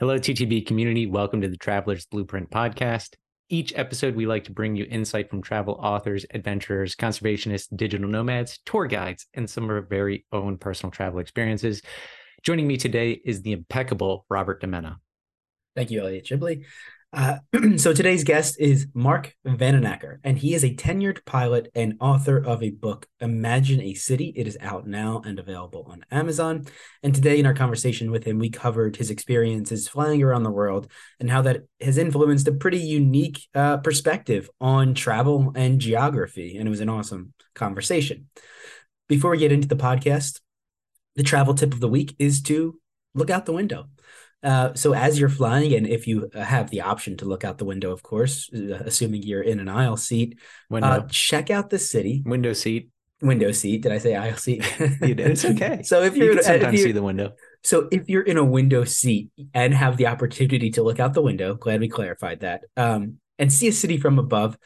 Hello, TTB community. Welcome to the Traveler's Blueprint podcast. Each episode, we like to bring you insight from travel authors, adventurers, conservationists, digital nomads, tour guides, and some of our very own personal travel experiences. Joining me today is the impeccable Robert DeMena. Thank you, Elliot Shibley. Uh, so today's guest is Mark Vanhoenacker, and he is a tenured pilot and author of a book, Imagine a City. It is out now and available on Amazon. And today, in our conversation with him, we covered his experiences flying around the world and how that has influenced a pretty unique uh, perspective on travel and geography. And it was an awesome conversation. Before we get into the podcast, the travel tip of the week is to look out the window. Uh, so as you're flying, and if you have the option to look out the window, of course, uh, assuming you're in an aisle seat, uh, check out the city. Window seat. Window seat. Did I say aisle seat? you did. It's okay. so if you're you sometimes if see the window. So if you're in a window seat and have the opportunity to look out the window, glad we clarified that, um, and see a city from above,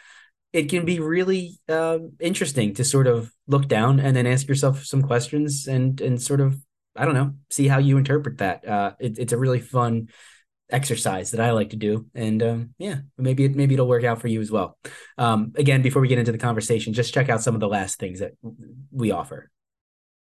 it can be really um, interesting to sort of look down and then ask yourself some questions and and sort of I don't know, see how you interpret that. Uh, it, it's a really fun exercise that I like to do, and um, yeah, maybe it, maybe it'll work out for you as well. Um, again, before we get into the conversation, just check out some of the last things that we offer.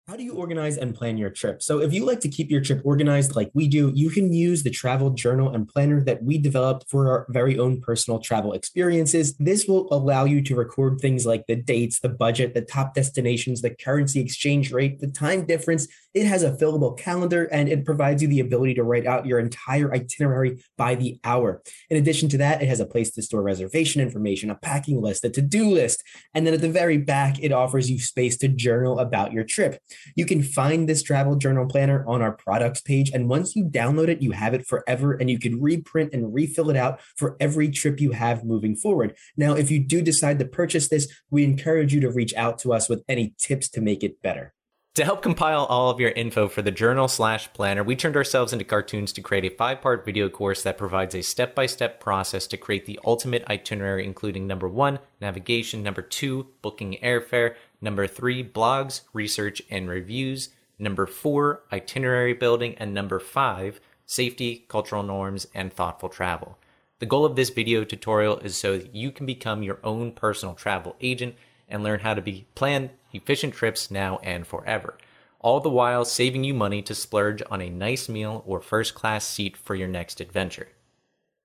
How do you organize and plan your trip? So, if you like to keep your trip organized like we do, you can use the travel journal and planner that we developed for our very own personal travel experiences. This will allow you to record things like the dates, the budget, the top destinations, the currency exchange rate, the time difference. It has a fillable calendar and it provides you the ability to write out your entire itinerary by the hour. In addition to that, it has a place to store reservation information, a packing list, a to do list. And then at the very back, it offers you space to journal about your trip. You can find this travel journal planner on our products page. And once you download it, you have it forever and you can reprint and refill it out for every trip you have moving forward. Now, if you do decide to purchase this, we encourage you to reach out to us with any tips to make it better. To help compile all of your info for the journal slash planner, we turned ourselves into cartoons to create a five part video course that provides a step by step process to create the ultimate itinerary, including number one, navigation, number two, booking airfare, number three, blogs, research, and reviews, number four, itinerary building, and number five, safety, cultural norms, and thoughtful travel. The goal of this video tutorial is so that you can become your own personal travel agent and learn how to be plan efficient trips now and forever. All the while saving you money to splurge on a nice meal or first class seat for your next adventure.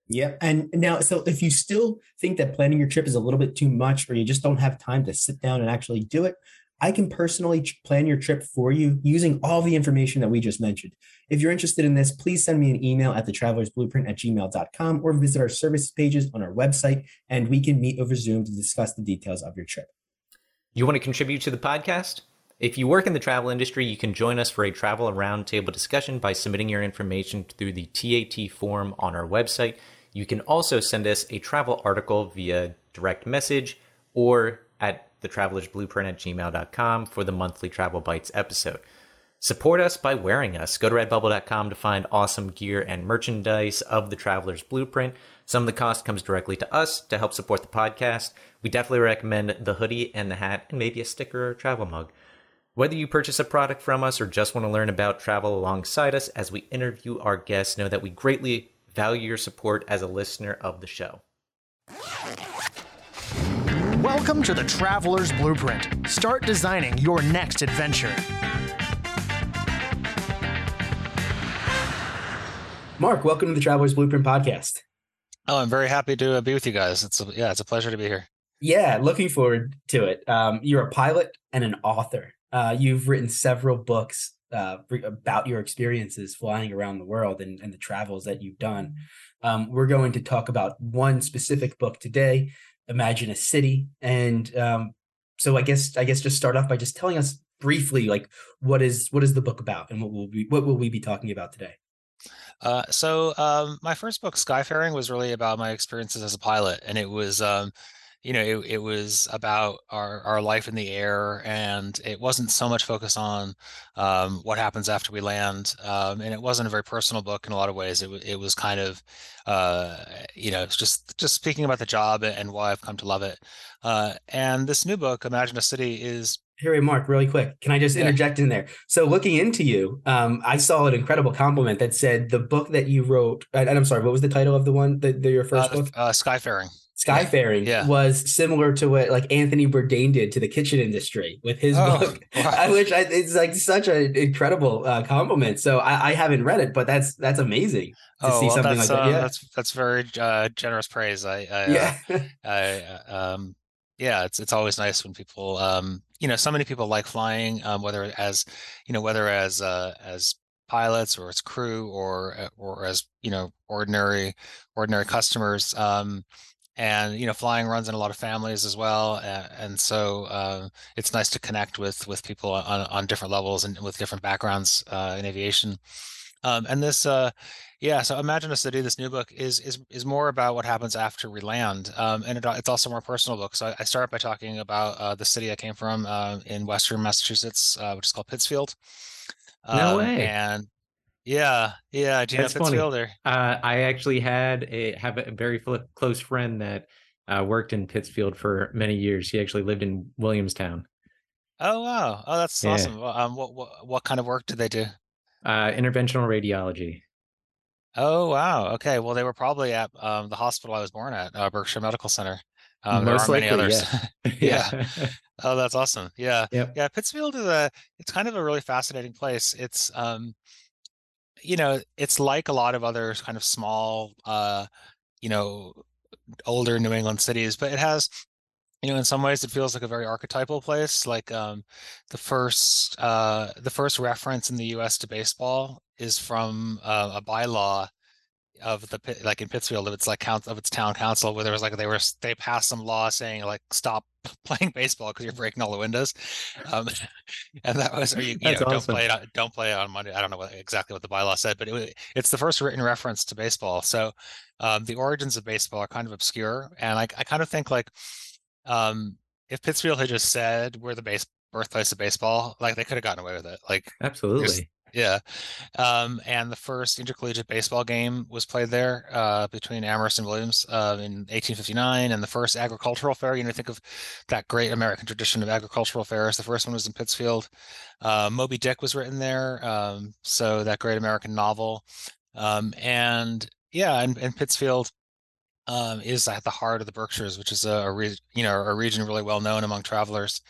Yep. And now, so if you still think that planning your trip is a little bit too much, or you just don't have time to sit down and actually do it, I can personally plan your trip for you using all the information that we just mentioned. If you're interested in this, please send me an email at thetravelersblueprint at gmail.com or visit our services pages on our website, and we can meet over Zoom to discuss the details of your trip. You want to contribute to the podcast? If you work in the travel industry, you can join us for a travel roundtable discussion by submitting your information through the TAT form on our website. You can also send us a travel article via direct message or at thetravelersblueprint at gmail.com for the monthly Travel Bites episode. Support us by wearing us. Go to redbubble.com to find awesome gear and merchandise of the Traveler's Blueprint. Some of the cost comes directly to us to help support the podcast. We definitely recommend the hoodie and the hat and maybe a sticker or a travel mug. Whether you purchase a product from us or just want to learn about travel alongside us as we interview our guests, know that we greatly value your support as a listener of the show. Welcome to the Traveler's Blueprint. Start designing your next adventure. Mark, welcome to the Traveler's Blueprint podcast. Oh, I'm very happy to uh, be with you guys. It's a, yeah, it's a pleasure to be here. Yeah, looking forward to it. Um, you're a pilot and an author. Uh, you've written several books uh, about your experiences flying around the world and, and the travels that you've done. Um, we're going to talk about one specific book today, Imagine a City. And um, so I guess I guess just start off by just telling us briefly, like what is what is the book about, and what will we what will we be talking about today? Uh, so um, my first book, Skyfaring, was really about my experiences as a pilot, and it was um, you know, it, it was about our, our life in the air, and it wasn't so much focused on um, what happens after we land. Um, and it wasn't a very personal book in a lot of ways. It, it was kind of, uh, you know, just just speaking about the job and why I've come to love it. Uh, and this new book, Imagine a City, is Harry, Mark, really quick. Can I just Yeah. interject in there? So, looking into you, um, I saw an incredible compliment that said the book that you wrote, and I'm sorry, what was the title of the one, the, the your first uh, book? uh, Skyfaring. Skyfaring yeah. was similar to what like Anthony Bourdain did to the kitchen industry with his Oh, book. wow. I wish I, it's like such an incredible uh, compliment. So I, I haven't read it, but that's that's amazing to oh, see well, something like that. uh, Yeah, that's that's very uh, generous praise. I, I uh, yeah, I um yeah, it's it's always nice when people um you know so many people like flying um whether as you know whether as uh as pilots or as crew or or as you know ordinary ordinary customers um and you know flying runs in a lot of families as well and, and so uh, it's nice to connect with with people on on different levels and with different backgrounds uh, in aviation. Um, and this uh, yeah so imagine a city this new book is is is more about what happens after we land um, and it, it's also more personal book. So I, I start by talking about uh, the city I came from uh, in western Massachusetts uh, which is called Pittsfield. No Um, way. and yeah yeah do That's. Pittsfield Uh, I actually had a have a very close friend that uh, worked in Pittsfield for many years. He actually lived in Williamstown. oh wow oh that's Yeah. awesome Well, um what, what what kind of work did they do Uh, interventional radiology. Oh wow. Okay. Well, they were probably at um, the hospital I was born at, uh, Berkshire Medical Center. Um, there aren't many others. yeah. Oh, that's awesome. Yeah. Yep. Yeah. Pittsfield is a. It's kind of a really fascinating place. It's um, you know, it's like a lot of other kind of small, uh, you know, older New England cities, but it has. You know, in some ways, it feels like a very archetypal place. Like um, the first, uh, the first reference in the U.S. to baseball is from uh, a bylaw of the like in Pittsfield of its like count of its town council where there was like they were they passed some law saying like stop playing baseball because you're breaking all the windows, um, and that was or you, you know That's don't play it on, don't play it on Monday. I don't know what, exactly what the bylaw said, but it, it's the first written reference to baseball. So um, the origins of baseball are kind of obscure, and I I kind of think like um, if Pittsfield had just said we're the base birthplace of baseball, like they could have gotten away with it. Like Absolutely. Yeah. Um, and the first intercollegiate baseball game was played there uh, between Amherst and Williams uh, in 1859. And the first agricultural fair, you know, think of that great American tradition of agricultural fairs. The first one was in Pittsfield. Uh, Moby Dick was written there. Um, so that great American novel. Um, and yeah, and, and Pittsfield um, is at the heart of the Berkshires, which is a, a re- you know a region really well known among travelers.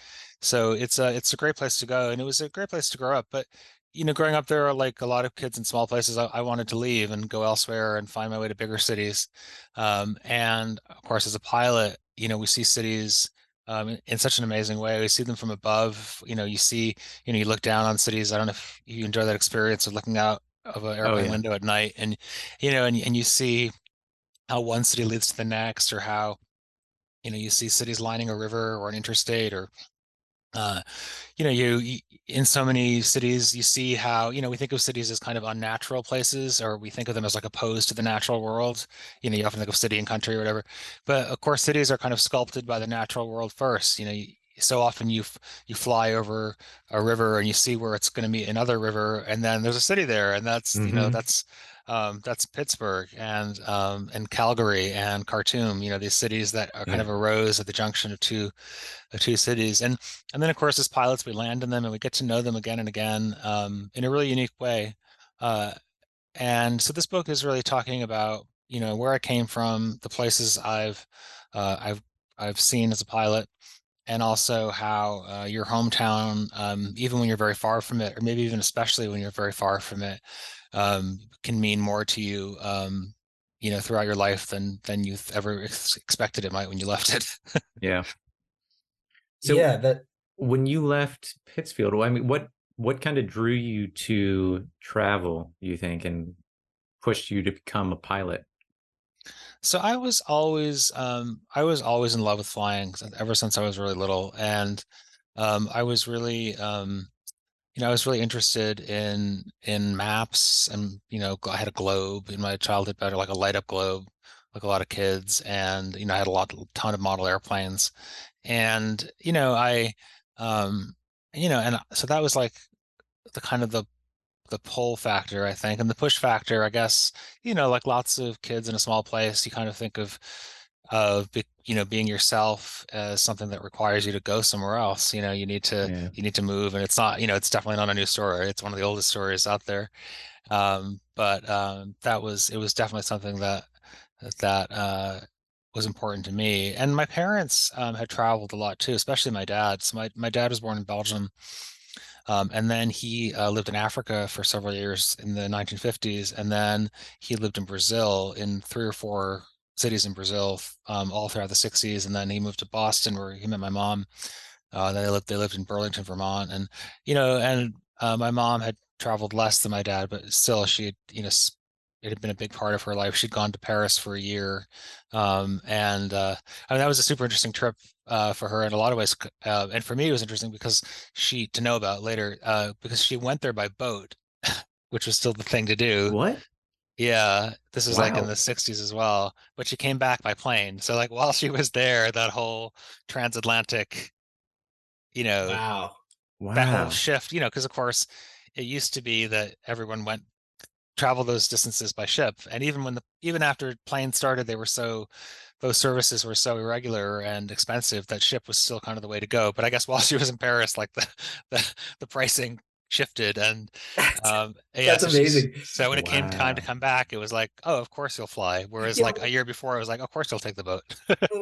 So it's a it's a great place to go, and it was a great place to grow up. But you know, growing up there, are like a lot of kids in small places, I, I wanted to leave and go elsewhere and find my way to bigger cities. Um, and of course, as a pilot, you know, we see cities um, in, such an amazing way. We see them from above. You know, you see, you know, you look down on cities. I don't know if you enjoy that experience of looking out of an airplane yeah. window at night, and you know, and and you see how one city leads to the next, or how you know you see cities lining a river or an interstate, or uh, you know, you, in so many cities, you see how, you know, we think of cities as kind of unnatural places, or we think of them as like opposed to the natural world. You know, you often think of city and country or whatever. But of course, cities are kind of sculpted by the natural world first. You know, so often you f- you fly over a river and you see where it's going to meet another river, and then there's a city there, and that's you know Mhm. that's um, that's Pittsburgh and um, and Calgary and Khartoum. You know, these cities that are kind Yeah. of arose at the junction of two of two cities, and and then of course as pilots we land in them and we get to know them again and again um, in a really unique way. Uh, and so this book is really talking about you know where I came from, the places I've uh, I've I've seen as a pilot, and also how uh, your hometown, um, even when you're very far from it, or maybe even especially when you're very far from it, um, can mean more to you. Um, you know, throughout your life than than you ever ex- expected it might when you left it. Yeah. So yeah, that when you left Pittsfield, I mean, what what kind of drew you to travel? You think, and pushed you to become a pilot? So I was always um I was always in love with flying ever since I was really little and um I was really um you know I was really interested in in maps and you know I had a globe in my childhood better like a light up globe like a lot of kids, and you know, I had a lot, ton of model airplanes, and you know, I, um, you know, and so that was like the kind of the the pull factor, I think, and the push factor, I guess, you know, like lots of kids in a small place, you kind of think of of you know being yourself as something that requires you to go somewhere else you know you need to yeah. you need to move and it's not you know it's definitely not a new story it's one of the oldest stories out there um, but um, that was it was definitely something that that uh, was important to me and my parents um, had traveled a lot too especially my dad so my, my dad was born in belgium um, and then he uh, lived in Africa for several years in the 1950s. And then he lived in Brazil in three or four cities in Brazil um, all throughout the 60s. And then he moved to Boston where he met my mom. Uh, they lived they lived in Burlington, Vermont, and you know, and uh, my mom had traveled less than my dad, but still, she you know it had been a big part of her life. She'd gone to Paris for a year, um, and uh, I mean that was a super interesting trip uh, for her in a lot of ways. Uh, and for me, it was interesting because she to know about later uh, because she went there by boat, which was still the thing to do. What? Yeah, this was wow. like in the 60s as well. But she came back by plane. So like while she was there, that whole transatlantic, you know, wow, wow. that whole shift, you know, because of course it used to be that everyone went travel those distances by ship, and even when the even after planes started, they were so those services were so irregular and expensive that ship was still kind of the way to go. But I guess while she was in Paris, like the the, the pricing shifted and um yeah, that's so amazing so when it wow. came time to come back it was like oh of course you'll fly whereas yeah. like a year before it was like of course you'll take the boat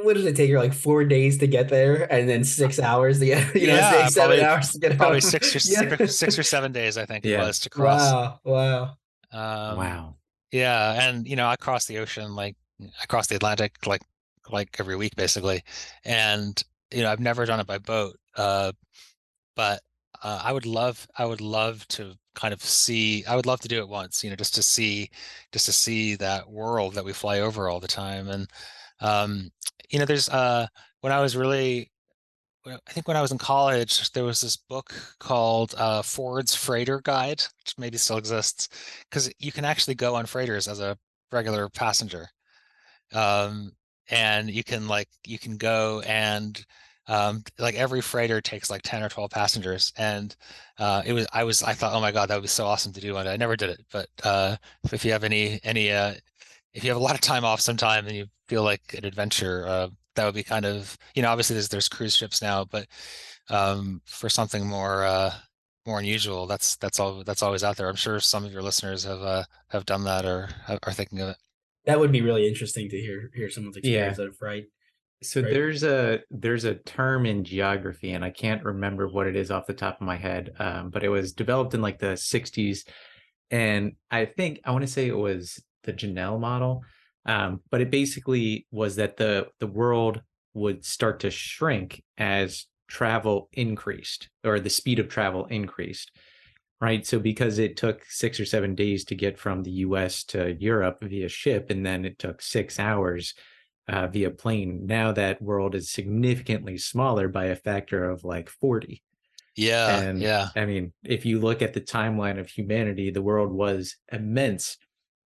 what did it take you like four days to get there and then six hours to get you yeah, know six probably, seven hours to get probably home. six or yeah. six, six or seven days i think yeah. it was to cross wow wow um, wow. yeah and you know i crossed the ocean like i crossed the atlantic like like every week basically and you know i've never done it by boat uh but uh, I would love I would love to kind of see I would love to do it once you know just to see just to see that world that we fly over all the time and um, you know there's uh when I was really I think when I was in college there was this book called uh, Ford's Freighter Guide which maybe still exists because you can actually go on freighters as a regular passenger. Um, and you can like you can go and um, like every freighter takes like 10 or 12 passengers and uh, it was i was i thought oh my god that would be so awesome to do one i never did it but uh, if you have any any uh, if you have a lot of time off sometime and you feel like an adventure uh, that would be kind of you know obviously there's there's cruise ships now but um, for something more uh, more unusual that's that's all that's always out there i'm sure some of your listeners have uh, have done that or are thinking of it that would be really interesting to hear hear someone's experience yeah. of right so right. there's a there's a term in geography, and I can't remember what it is off the top of my head, um, but it was developed in like the '60s, and I think I want to say it was the Janelle model, um, but it basically was that the the world would start to shrink as travel increased or the speed of travel increased right so because it took 6 or 7 days to get from the US to Europe via ship and then it took 6 hours uh, via plane. Now that world is significantly smaller by a factor of like 40. Yeah. And yeah. I mean, if you look at the timeline of humanity, the world was immense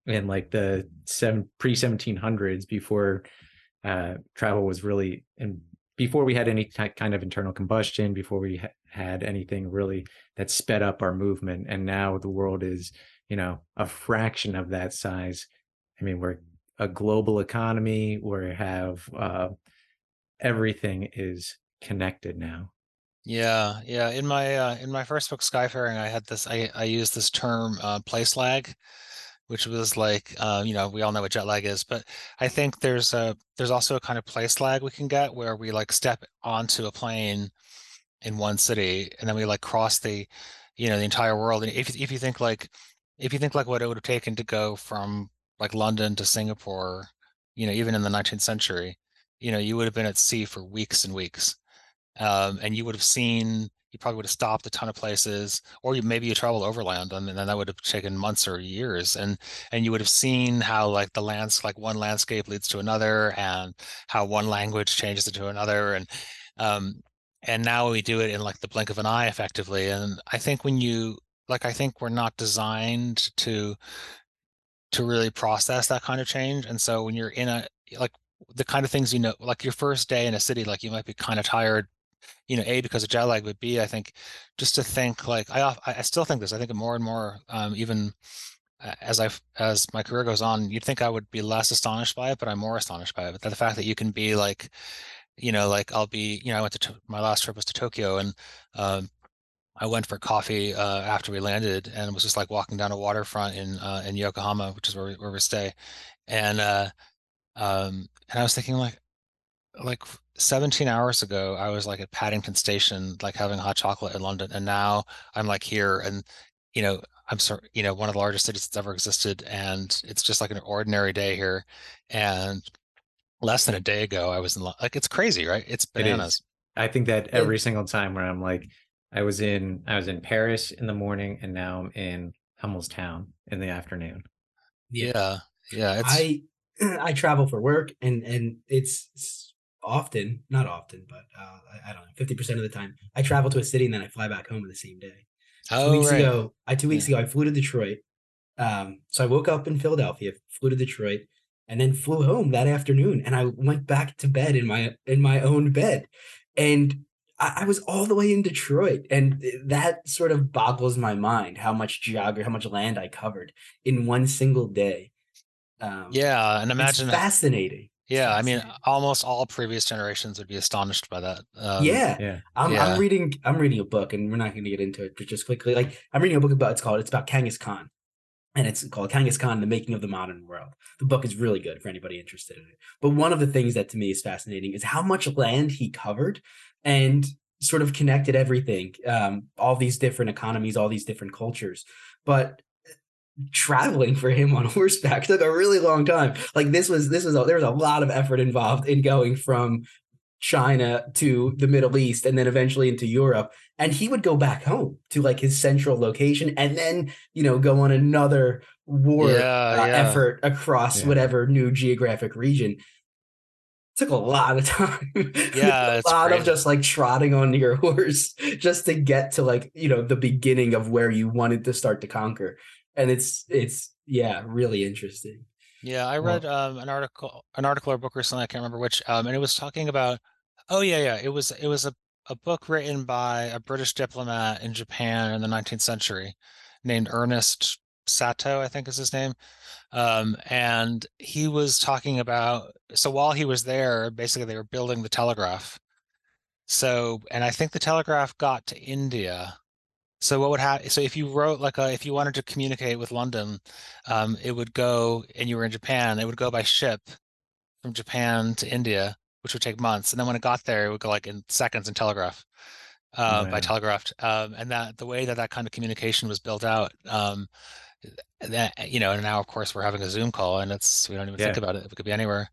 in like the seven pre 1700s before uh, travel was really and before we had any kind of internal combustion, before we ha- had anything really that sped up our movement. And now the world is, you know, a fraction of that size. I mean, we're a global economy where have uh, everything is connected now. Yeah, yeah. In my uh, in my first book, Skyfaring, I had this. I I used this term uh, place lag, which was like uh, you know we all know what jet lag is, but I think there's a there's also a kind of place lag we can get where we like step onto a plane in one city and then we like cross the you know the entire world. And if if you think like if you think like what it would have taken to go from like London to Singapore, you know, even in the 19th century, you know, you would have been at sea for weeks and weeks. Um, and you would have seen, you probably would have stopped a ton of places, or you, maybe you traveled overland, and then that would have taken months or years. And and you would have seen how like the lands, like one landscape leads to another, and how one language changes into another, and um, and now we do it in like the blink of an eye, effectively. And I think when you like, I think we're not designed to to really process that kind of change. And so when you're in a like the kind of things you know, like your first day in a city, like you might be kind of tired, you know, a because of jet lag, but b I think just to think like I I still think this. I think more and more, um, even as I as my career goes on, you'd think I would be less astonished by it, but I'm more astonished by it. But the fact that you can be like, you know, like I'll be, you know, I went to my last trip was to Tokyo, and um, I went for coffee uh, after we landed, and was just like walking down a waterfront in uh, in Yokohama, which is where we, where we stay, and uh, um, and I was thinking like, like 17 hours ago, I was like at Paddington Station, like having hot chocolate in London, and now I'm like here, and you know, I'm sorry, you know, one of the largest cities that's ever existed, and it's just like an ordinary day here, and less than a day ago, I was in like it's crazy, right? It's bananas. It I think that every single time where I'm like, I was in I was in Paris in the morning, and now I'm in Hummelstown in the afternoon. Yeah, yeah. It's... I I travel for work, and and it's often, not often, but uh, I, I, don't know, fifty percent of the time, I travel to a city and then I fly back home in the same day. Oh, two weeks right. ago, I two weeks yeah. ago I flew to Detroit. Um, so I woke up in Philadelphia, flew to Detroit, and then flew home that afternoon. And I went back to bed in my in my own bed, and I, I was all the way in Detroit, and that sort of boggles my mind how much geography, how much land I covered in one single day. Um, yeah, and imagine fascinating. Yeah, I mean, almost all previous generations would be astonished by that. Um, yeah, yeah. I'm, yeah. I'm reading. I'm reading a book, and we're not going to get into it, but just quickly, like I'm reading a book about. It's called. It's about Genghis Khan, and it's called Genghis Khan: The Making of the Modern World. The book is really good for anybody interested in it. But one of the things that to me is fascinating is how much land he covered, and sort of connected everything. Um, all these different economies, all these different cultures, but traveling for him on horseback took a really long time. Like this was this was a, there was a lot of effort involved in going from China to the Middle East and then eventually into Europe. And he would go back home to like his central location and then, you know, go on another war yeah, uh, yeah. effort across yeah. whatever new geographic region. took a lot of time. Yeah, a lot crazy. of just like trotting on your horse just to get to like, you know, the beginning of where you wanted to start to conquer and it's it's yeah really interesting. Yeah i read um, an article an article or book recently i can't remember which um, and it was talking about oh yeah yeah it was it was a, a book written by a british diplomat in japan in the 19th century named ernest Satow i think is his name um, and he was talking about so while he was there basically they were building the telegraph. So and i think the telegraph got to india so what would happen? So if you wrote like a, if you wanted to communicate with London, um, it would go, and you were in Japan, it would go by ship from Japan to India, which would take months, and then when it got there, it would go like in seconds in telegraph, uh, by telegraph, um, and that the way that that kind of communication was built out, um, that you know, and now of course we're having a Zoom call, and it's we don't even Yeah. think about it; it could be anywhere.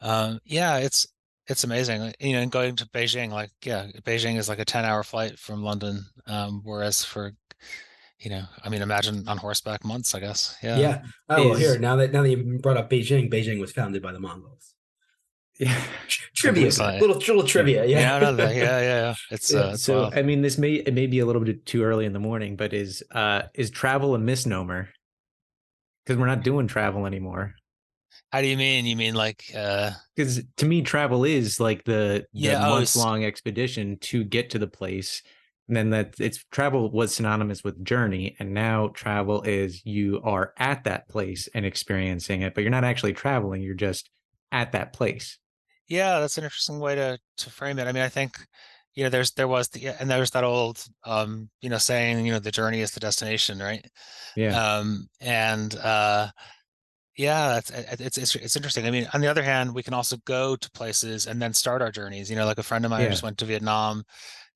Um, yeah, it's it's amazing. You know, and going to Beijing, like yeah, Beijing is like a ten hour flight from London, um, whereas for you know, I mean, imagine on horseback months, I guess. Yeah. yeah oh well, here now that now that you brought up beijing beijing was founded by the mongols Yeah. trivia Sorry. little little trivia Yeah, yeah I yeah, yeah, yeah. It's Yeah, uh, it's so wild. I mean, this may it may be a little bit too early in the morning, but is uh is travel a misnomer? Because we're not doing travel anymore. How do you mean? You mean like uh Because to me, travel is like the, Yeah, oh, months it's- long expedition to get to the place. And then that it's travel was synonymous with journey. And now travel is you are at that place and experiencing it, but you're not actually traveling. You're just at that place. yeah, that's an interesting way to to frame it. I mean, I think you know, there's there was the and there's that old um, you know, saying, you know, the journey is the destination, right? Yeah. Um, and uh, yeah, that's it's it's it's interesting. I mean, on the other hand, we can also go to places and then start our journeys. You know, like a friend of mine Yeah. just went to Vietnam,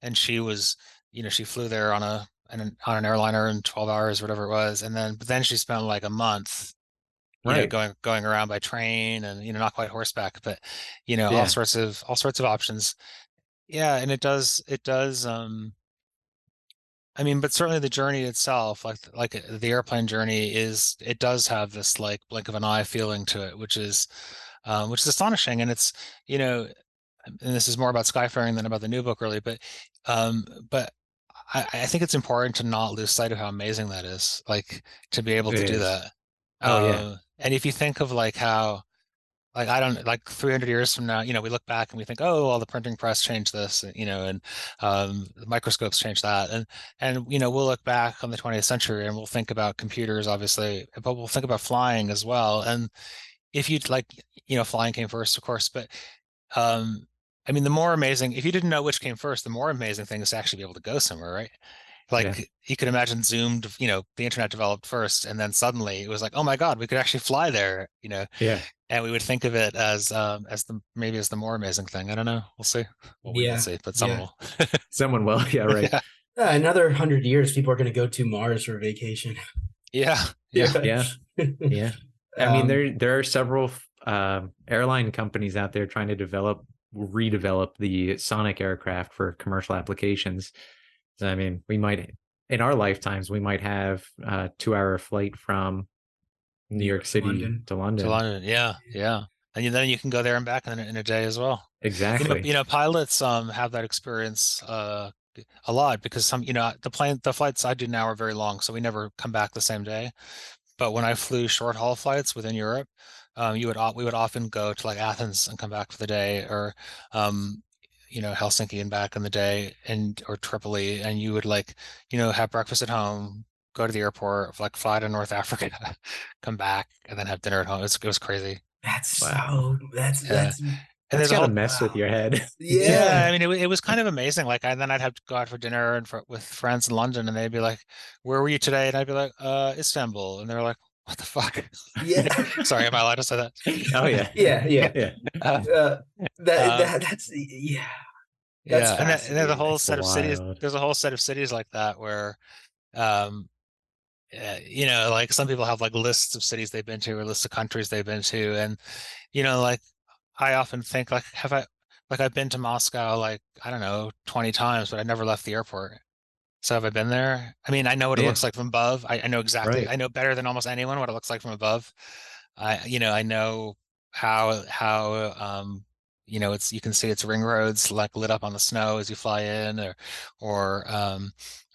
and she was, you know, she flew there on a an, on an airliner in 12 hours, whatever it was, and then but then she spent like a month, you know, Right. going going around by train and you know, not quite horseback, but you know, Yeah. all sorts of all sorts of options. Yeah, and it does it does um I mean, but certainly the journey itself, like like uh, the airplane journey is it does have this like blink of an eye feeling to it, which is um, which is astonishing. And it's, you know, and this is more about skyfaring than about the new book really, but um but I, I think it's important to not lose sight of how amazing that is, like to be able It to do that. Oh, yeah. Uh, and if you think of like how like I don't like 300 years from now, you know, we look back and we think, oh, well, the printing press changed this, you know, and um, microscopes changed that, and and you know, we'll look back on the 20th century and we'll think about computers, obviously, but we'll think about flying as well. And if you like, you know, flying came first, of course, but um, I mean, the more amazing, if you didn't know which came first, the more amazing thing is to actually be able to go somewhere, right? Like Yeah. you could imagine zoomed, you know, the internet developed first, and then suddenly it was like, oh my God, we could actually fly there, you know, Yeah. and we would think of it as um as the maybe as the more amazing thing. I don't know. We'll see. Well, we Yeah, will see, but someone yeah. will. Someone will. Yeah. Right. Yeah. Uh, another hundred years, people are going to go to Mars for vacation. Yeah. Yeah. Yeah. Yeah. I mean, Um, there there are several uh, airline companies out there trying to develop, redevelop the Sonic aircraft for commercial applications. I mean, we might, in our lifetimes, we might have a two-hour flight from New York City London. to London. To London. Yeah. Yeah. And then you can go there and back in, a- in a day as well. You know, Exactly. you know, pilots um have that experience uh a lot because some, you know, the plane the flights I do now are very long, so we never come back the same day. But when I flew short haul flights within Europe, um, you would we would often go to like Athens and come back for the day, or um, you know, Helsinki and back in the day, and or Tripoli, and you would like, you know, have breakfast at home, go to the airport, like fly to North Africa, come back, and then have dinner at home. It's, it was crazy. That's Wow. so. That's Yeah. that's. And That's there's a gotta whole mess with your head. Yeah, I mean, it, it was kind of amazing. Like, and then I'd have to go out for dinner and for, with friends in London, and they'd be like, "Where were you today?" And I'd be like, "Uh, Istanbul," and they're like, "What the fuck?" Yeah. Sorry, am I allowed to say that? Oh yeah. Yeah. Yeah. Yeah. Uh, Uh, that, Uh, that that's yeah. That's yeah, and, then- and there's a whole That's set of cities. There's a whole set of cities like that where, um, uh, you know, like some people have like lists of cities they've been to or lists of countries they've been to, and you know, like I often think like, have I like I've been to Moscow like I don't know 20 times, but I never left the airport. So have I been there? I mean, I know what it Yeah. looks like from above. I, I know exactly. Right. I know better than almost anyone what it looks like from above. I, you know, I know how how um, you know, it's you can see its ring roads like lit up on the snow as you fly in, or or um,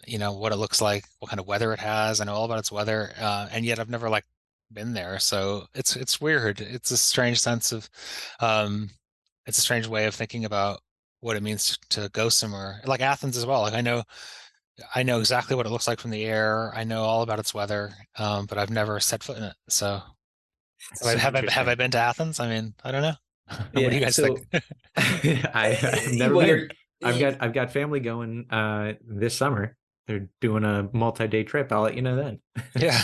you know what it looks like, what kind of weather it has. I know all about its weather, uh, and yet I've never like been there. So it's it's weird. It's a strange sense of, um, it's a strange way of thinking about what it means to go somewhere, like Athens as well. Like I know. I know exactly what it looks like from the air. I know all about its weather, um, but I've never set foot in it. So have, I, So have I have I been to Athens? I mean, I don't know. what do you guys so- think? I, I've never Well, been. I've got I've got family going uh this summer. They're doing a multi-day trip. I'll let you know then. yeah.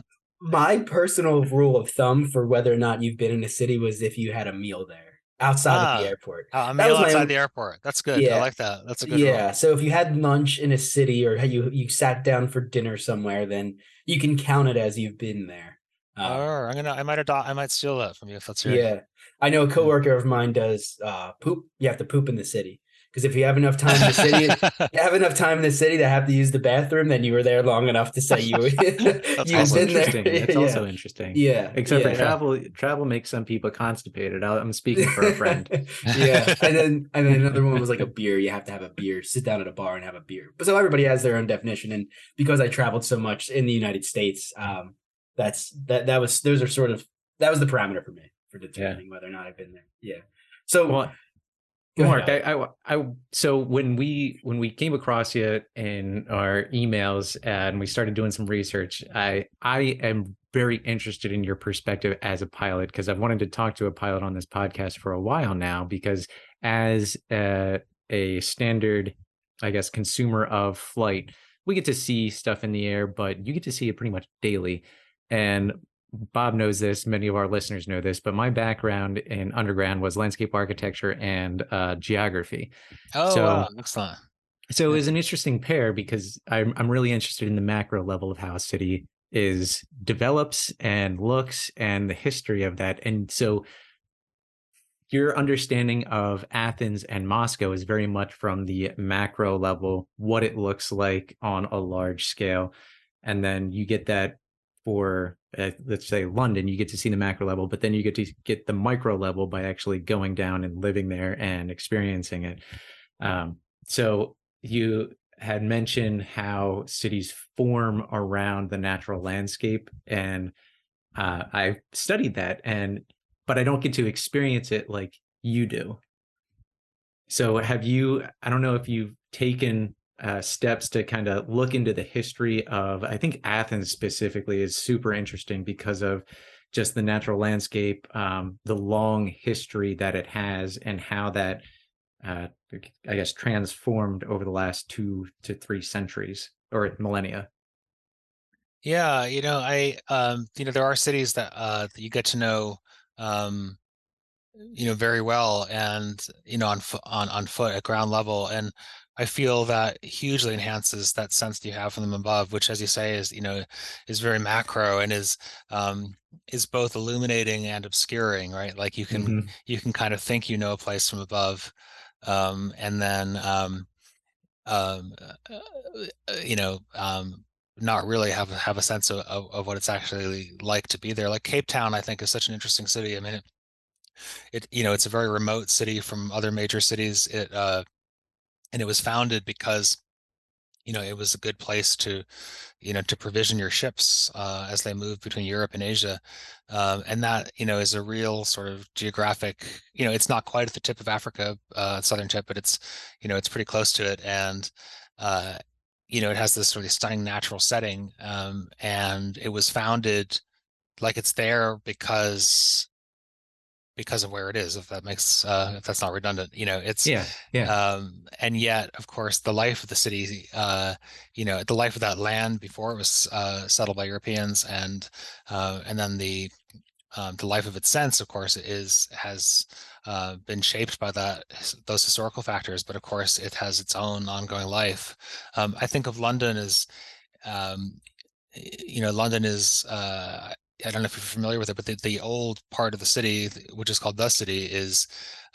my personal rule of thumb for whether or not you've been in a city was if you had a meal there outside of Ah, the airport. Uh, a meal outside own- the airport. That's good. I like that. That's a good rule. Yeah, so if you had lunch in a city or you you sat down for dinner somewhere, then you can count it as you've been there. Um, Oh, I'm gonna. I might adopt. I might steal that from you if that's your. yeah, I know a coworker of mine does uh, poop. You have to poop in the city because if you have enough time in the city, you have enough time in the city to have to use the bathroom, then you were there long enough to say you That's been also there. interesting. That's yeah. also interesting. yeah, Except yeah. for travel, travel makes some people constipated. I- I'm speaking for a friend. yeah, and then and then another one was like a beer. You have to have a beer. Sit down at a bar and have a beer. But so everybody has their own definition. And because I traveled so much in the United States, um, that's that that was those are sort of that was the parameter for me for determining whether or not I've been there. Yeah. So Well, go Mark, ahead. I, I, I, so when we when we came across you in our emails and we started doing some research, I I am very interested in your perspective as a pilot because I've wanted to talk to a pilot on this podcast for a while now because as a, a standard, I guess, consumer of flight, we get to see stuff in the air, but you get to see it pretty much daily. And Bob knows this, many of our listeners know this, but my background in undergrad was landscape architecture and uh, geography. Oh, So- wow. Excellent. So it was an interesting pair because I'm I'm really interested in the macro level of how a city is develops and looks and the history of that. And so your understanding of Athens and Moscow is very much from the macro level, what it looks like on a large scale. And then you get that for uh, let's say London, you get to see the macro level, but then you get to get the micro level by actually going down and living there and experiencing it. Um, so you had mentioned how cities form around the natural landscape and uh, I've studied that, and but I don't get to experience it like you do. So, have you? I don't know if you've taken uh, steps to kind of look into the history of. I think Athens specifically is super interesting because of just the natural landscape, um, the long history that it has, and how that, uh, I guess, transformed over the last two to three centuries or millennia. Yeah, you know, I um, you know, there are cities that uh that you get to know um, you know, very well and you know, on on on foot at ground level. And I feel that hugely enhances that sense that you have from them above, which as you say is, you know, is very macro and is um is both illuminating and obscuring, right? Like you can Mhm. you can kind of think you know a place from above. Um, and then um um, uh, uh, you know, um, not really have have a sense of, of, of what it's actually like to be there. Like Cape Town, I think is such an interesting city. I mean, it, it you know, it's a very remote city from other major cities. It uh, and it was founded because you know it was a good place to you know to provision your ships uh, as they move between Europe and Asia, um, and that you know is a real sort of geographic. You know, it's not quite at the tip of Africa, uh, southern tip, but it's you know it's pretty close to it, and uh, you know it has this really stunning natural setting, um, and it was founded like it's there because because of where it is if that makes uh if that's not redundant you know it's Yeah, yeah, um and yet of course the life of the city uh you know the life of that land before it was uh settled by europeans and uh and then the um, the life of its sense of course is has uh, been shaped by that those historical factors but of course it has its own ongoing life. Um, i think of london as um, you know london is uh, I don't know if you're familiar with it, but the, the old part of the city, which is called the city, is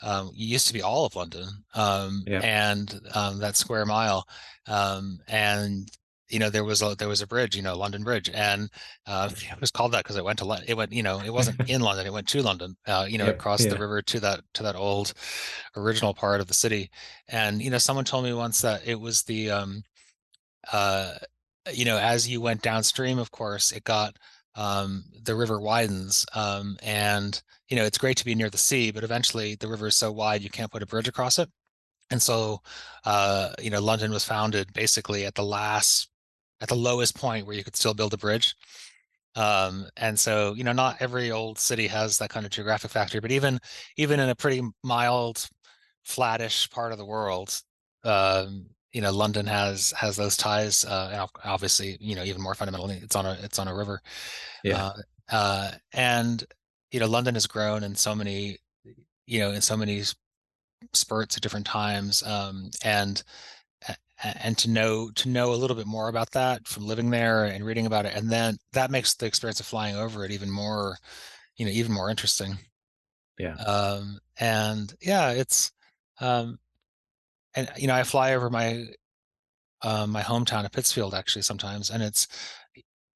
um, used to be all of London, um, Yeah. and um, that square mile, um, and you know there was a there was a bridge, you know, London Bridge, and uh, it was called that because it went to Lon- it went, you know, it wasn't in London, it went to London, uh, you know, Yep, across yeah. the river to that to that old original part of the city, and you know, someone told me once that it was the um, uh, you know, as you went downstream, of course, it got um, the river widens, um, and you know, it's great to be near the sea, but eventually the river is so wide you can't put a bridge across it. And so, uh, you know, London was founded basically at the last, at the lowest point where you could still build a bridge. Um, and so, you know, not every old city has that kind of geographic factor, but even even in a pretty mild, flattish part of the world, um, you know, London has has those ties. Uh, obviously, you know, even more fundamentally, it's on a it's on a river. Yeah. Uh, uh, and you know, London has grown in so many, you know, in so many spurts at different times. Um, and and to know to know a little bit more about that from living there and reading about it, and then that makes the experience of flying over it even more, you know, even more interesting. Yeah. Um, and yeah, it's um, and you know, I fly over my uh, my hometown of Pittsfield actually sometimes, and it's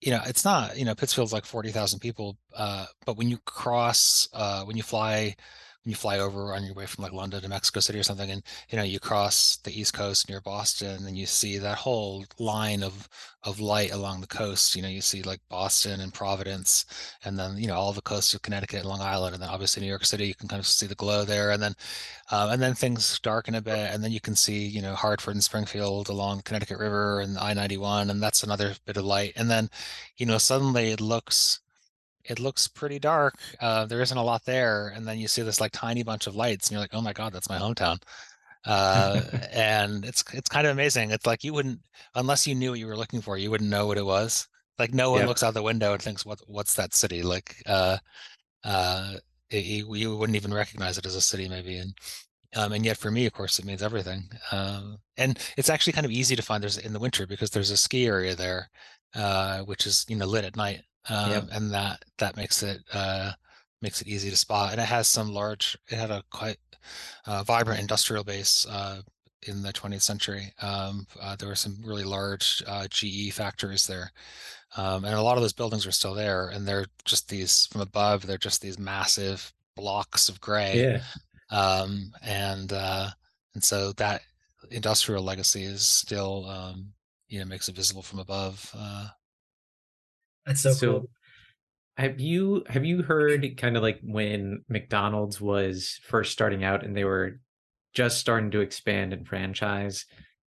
you know it's not you know Pittsfield's like forty thousand people, uh, but when you cross uh, when you fly you fly over on your way from like London to Mexico City or something, and you know you cross the East Coast near Boston, and you see that whole line of of light along the coast. You know you see like Boston and Providence, and then you know all the coasts of Connecticut and Long Island, and then obviously New York City. You can kind of see the glow there, and then um, and then things darken a bit, and then you can see, you know, Hartford and Springfield along Connecticut River and I-91, and that's another bit of light. And then, you know, suddenly it looks it looks pretty dark. Uh, there isn't a lot there, and then you see this like tiny bunch of lights, and you're like, oh my God, that's my hometown. Uh, and it's it's kind of amazing. It's like you wouldn't unless you knew what you were looking for, you wouldn't know what it was. Like no one Yep. looks out the window and thinks, what what's that city? Like uh uh it- you you wouldn't even recognize it as a city maybe and um, and yet for me, of course, it means everything. Um, and it's actually kind of easy to find there's in the winter because there's a ski area there, uh, which is you know lit at night, um, Yep. and that that makes it uh, makes it easy to spot. And it has some large. It had a quite uh, vibrant industrial base uh, in the 20th century. Um, uh, there were some really large uh, GE factories there, um, and a lot of those buildings are still there. And they're just these from above. They're just these massive blocks of gray Yeah. um, and uh, and so that industrial legacy is still um, you know makes it visible from above. That's so, So- cool. Have you have you heard kind of like when McDonald's was first starting out and they were just starting to expand and franchise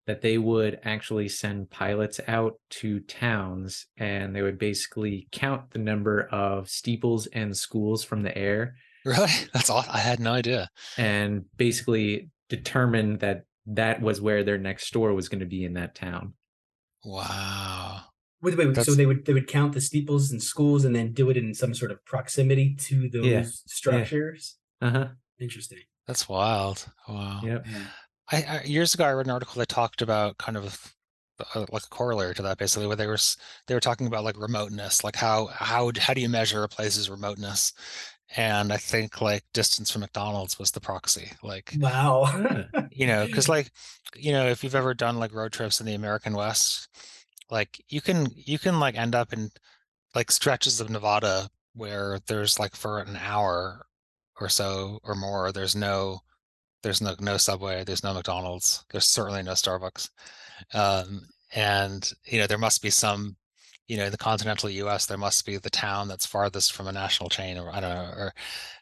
that they would actually send pilots out to towns and they would basically count the number of steeples and schools from the air Really? That's all. I had no idea. and basically determine that that was where their next store was going to be in that town. Wow. Wait, wait, wait. So they would they would count the steeples and schools and then do it in some sort of proximity to those Yeah, structures. Uh-huh. Interesting. That's wild. Wow. Yep. Yeah. I, I years ago I read an article that talked about kind of uh, like a corollary to that basically where they were they were talking about like remoteness like how how how do you measure a place's remoteness and I think like distance from McDonald's was the proxy like Wow. You know because like you know if you've ever done like road trips in the American West like you can you can like end up in like stretches of Nevada where there's like for an hour or so or more there's no there's no no subway there's no mcdonald's there's certainly no starbucks. Um and you know there must be some you know in the continental us there must be the town that's farthest from a national chain or i don't know Or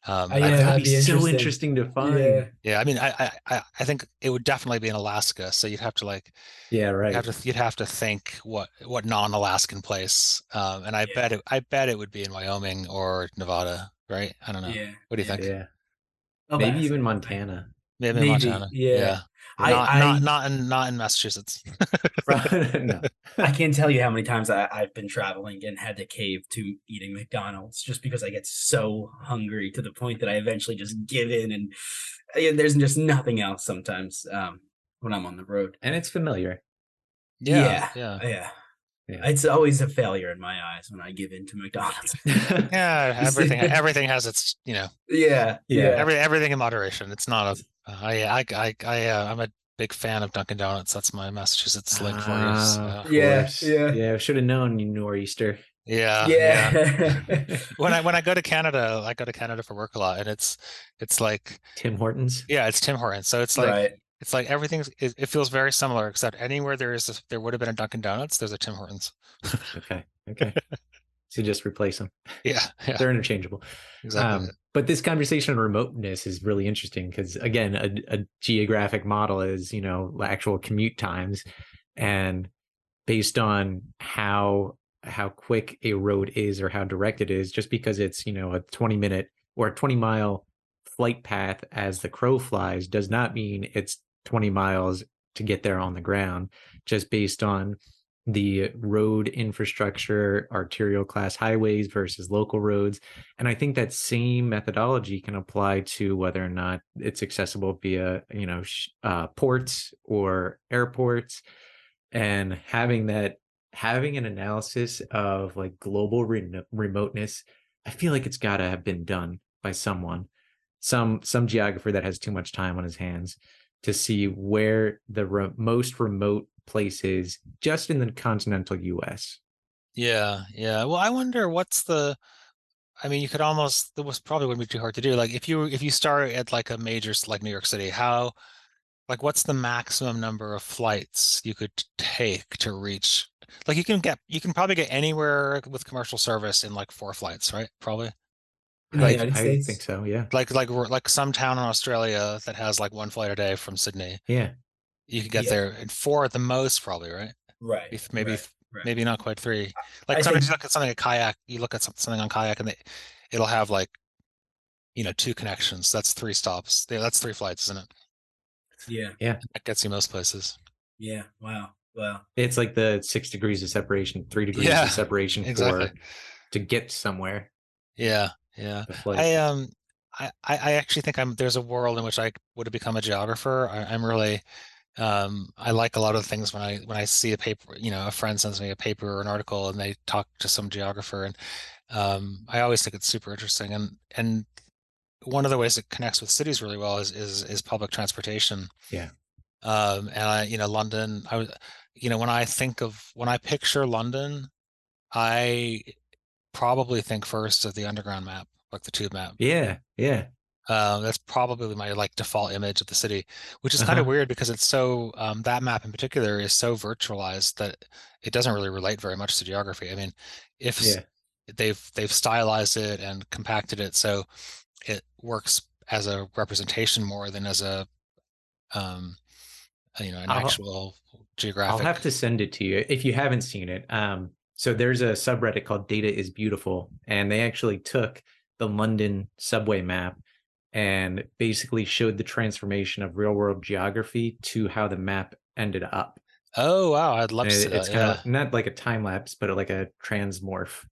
um, oh, yeah, that'd, that'd be, be so interesting. interesting to find. yeah. Yeah, yeah i mean I, I i i think it would definitely be in alaska so you'd have to like yeah, right. you'd have to you'd have to think what what non-alaskan place um and i Yeah. bet it i bet it would be in wyoming or nevada right i don't know Yeah. what do you yeah. think yeah. Alaska. Maybe even Montana. maybe, Maybe, montana yeah. I- not I- not not in not in massachusetts no. I can't tell you how many times I, I've been traveling and had to cave to eating McDonald's just because I get so hungry to the point that I eventually just give in and yeah, there's just nothing else sometimes um, when I'm on the road. And it's familiar. yeah Yeah. yeah Yeah. Yeah. It's always a failure in my eyes when I give in to McDonald's. Yeah, everything everything has its you know yeah. Yeah. every everything in moderation. It's not a uh, I I I I uh, I'm a big fan of Dunkin' Donuts. That's my Massachusetts link for you. Ah, so- Yeah, yeah. Yeah, should have known you nor'easter. yeah, yeah. Yeah. When I when I go to Canada, I go to Canada for work a lot, and it's it's like Tim Hortons. yeah, it's Tim Hortons. So it's like right. It's like everything's it, it feels very similar, except anywhere there is a, there would have been a Dunkin' Donuts, there's a Tim Hortons. Okay. Okay. so just replace them. Yeah, yeah, They're interchangeable. exactly. Um, but this conversation on remoteness is really interesting because again, a, a geographic model is you know actual commute times, and based on how how quick a road is or how direct it is, just because it's you know a twenty minute or a twenty mile flight path as the crow flies does not mean it's twenty miles to get there on the ground. Just based on the road infrastructure, arterial class highways versus local roads. And I think that same methodology can apply to whether or not it's accessible via, you know, uh, ports or airports. And having that, having an analysis of like global re- remoteness, I feel like it's got to have been done by someone, some some geographer that has too much time on his hands to see where the re- most remote place is just in the continental U.S. Yeah, yeah. Well, I wonder what's the. I mean, you could almost. That was probably wouldn't be too hard to do. Like if you if you start at like a major like New York City, how, like, what's the maximum number of flights you could take to reach? Like you can get you can probably get anywhere with commercial service in like four flights, right? Probably. In the I, United I States? think so. Yeah. Like like like some town in Australia that has like one flight a day from Sydney. Yeah. You could get Yeah. there in four at the most, probably, right? Right. If maybe right, right. maybe not quite three. I Like sometimes think- you look at something like kayak, you look at something on kayak and they, it'll have like, you know, two connections. That's three stops. Yeah, that's three flights, isn't it? Yeah. Yeah. That gets you most places. Yeah. Wow. Wow. It's like the six degrees of separation, three degrees Yeah, of separation exactly. for to get somewhere. Yeah, yeah. The. I um, I I actually think I'm there's a world in which I would have become a geographer. I, I'm really um I like a lot of things when I when I see a paper, you know, a friend sends me a paper or an article and they talk to some geographer and um I always think it's super interesting and and one of the ways it connects with cities really well is is is public transportation. Yeah. Um and I you know London I was you know when I think of when I picture London I probably think first of the underground map, like the tube map. yeah. Yeah. Um, that's probably my like default image of the city, which is kind of Uh-huh. weird because it's so um, that map in particular is so virtualized that it doesn't really relate very much to geography. I mean, if Yeah. they've they've stylized it and compacted it so it works as a representation more than as a um you know an I'll- actual geographic I'll have to send it to you if you haven't seen it. Um, so there's a subreddit called Data is Beautiful, and they actually took the London subway map and basically showed the transformation of real world geography to how the map ended up. oh wow i'd love And to see it- that it's kind yeah. of not like a time lapse, but like a transmorph.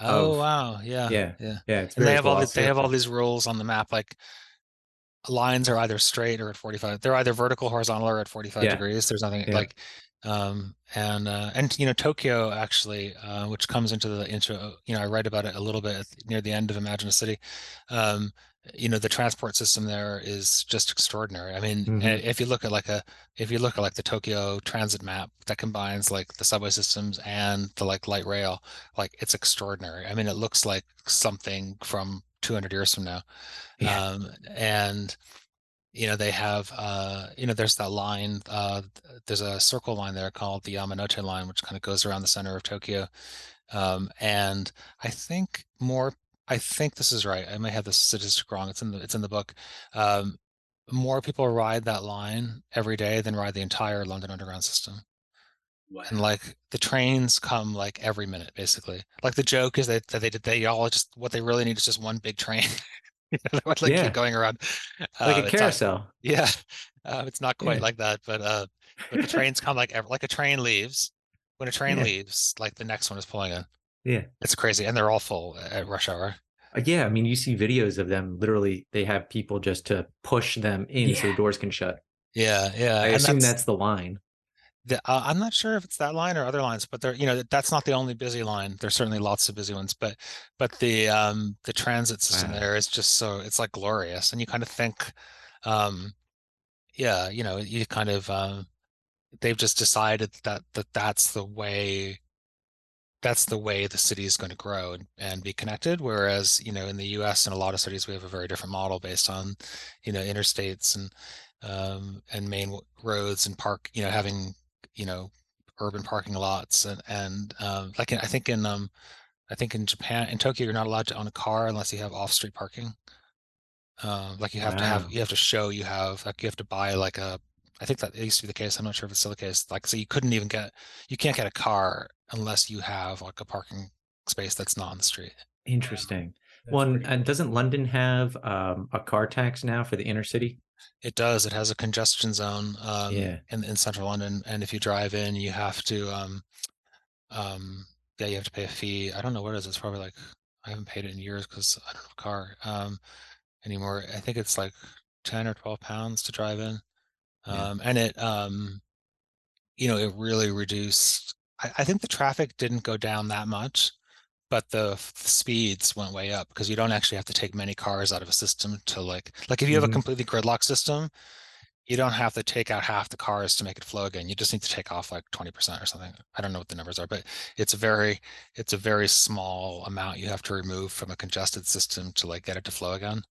oh of- wow yeah yeah, yeah Yeah, it's and they have cool. all these, they have all these rules on the map like lines are either straight or at 45 they're either vertical horizontal or at 45 Yeah. degrees there's nothing Yeah. like um and uh and you know tokyo actually uh which comes into the intro you know i write about it a little bit near the end of imagine a city um you know the transport system there is just extraordinary i mean Mhm. eh, if you look at like a if you look at like the tokyo transit map that combines like the subway systems and the like light rail like it's extraordinary i mean it looks like something from 200 years from now Yeah. um and you know they have uh you know there's that line uh there's a circle line there called the Yamanote line which kind of goes around the center of Tokyo. Um and I think more I think this is right I may have the statistic wrong it's in the it's in the book. Um more people ride that line every day than ride the entire London Underground system. Wow. and like the trains come like every minute basically. Like the joke is that, that they did they all just what they really need is just one big train you know, that would like Yeah. keep going around like Uh, a it's not- carousel. yeah, uh, it's not quite Yeah. like that, but uh, but the trains come like ev- like a train leaves. When a train Yeah. leaves, like the next one is pulling in. Yeah. It's crazy, and they're all full at rush hour. Uh, Yeah, I mean, you see videos of them. Literally, they have people just to push them in so the doors can shut. Yeah, yeah. I and assume that's, the line. The, uh, I'm not sure if it's that line or other lines, but they're you know that's not the only busy line. There's certainly lots of busy ones, but but the um the transit system Wow. there is just so it's like glorious, and you kind of think, um, yeah, you know, you kind of um, they've just decided that that that's the way that's the way the city is going to grow and, and be connected whereas you know in the us and a lot of cities we have a very different model based on you know interstates and um and main roads and park you know having you know urban parking lots and and um like in, i think in um i think in japan in tokyo you're not allowed to own a car unless you have off-street parking um like you have to have you have to show you have like you have to buy like a I think that used to be the case. I'm not sure if it's still the case. Like, so you couldn't even get, you can't get a car unless you have like a parking space that's not on the street. Interesting. That's One, and cool. doesn't London have um, a car tax now for the inner city? It does. It has a congestion zone um, Yeah. in in central London, and if you drive in, you have to, um, um, yeah, you have to pay a fee. I don't know what it is. It's probably like I haven't paid it in years because I don't have a car um, anymore. I think it's like ten or twelve pounds to drive in, Yeah. um, and it, um, you know, it really reduced. I, I think the traffic didn't go down that much, but the, speeds went way up because you don't actually have to take many cars out of a system to like like if you have Mhm. a completely gridlock system, you don't have to take out half the cars to make it flow again. You just need to take off like 20% or something. I don't know what the numbers are, but it's a very it's a very small amount you have to remove from a congested system to like get it to flow again.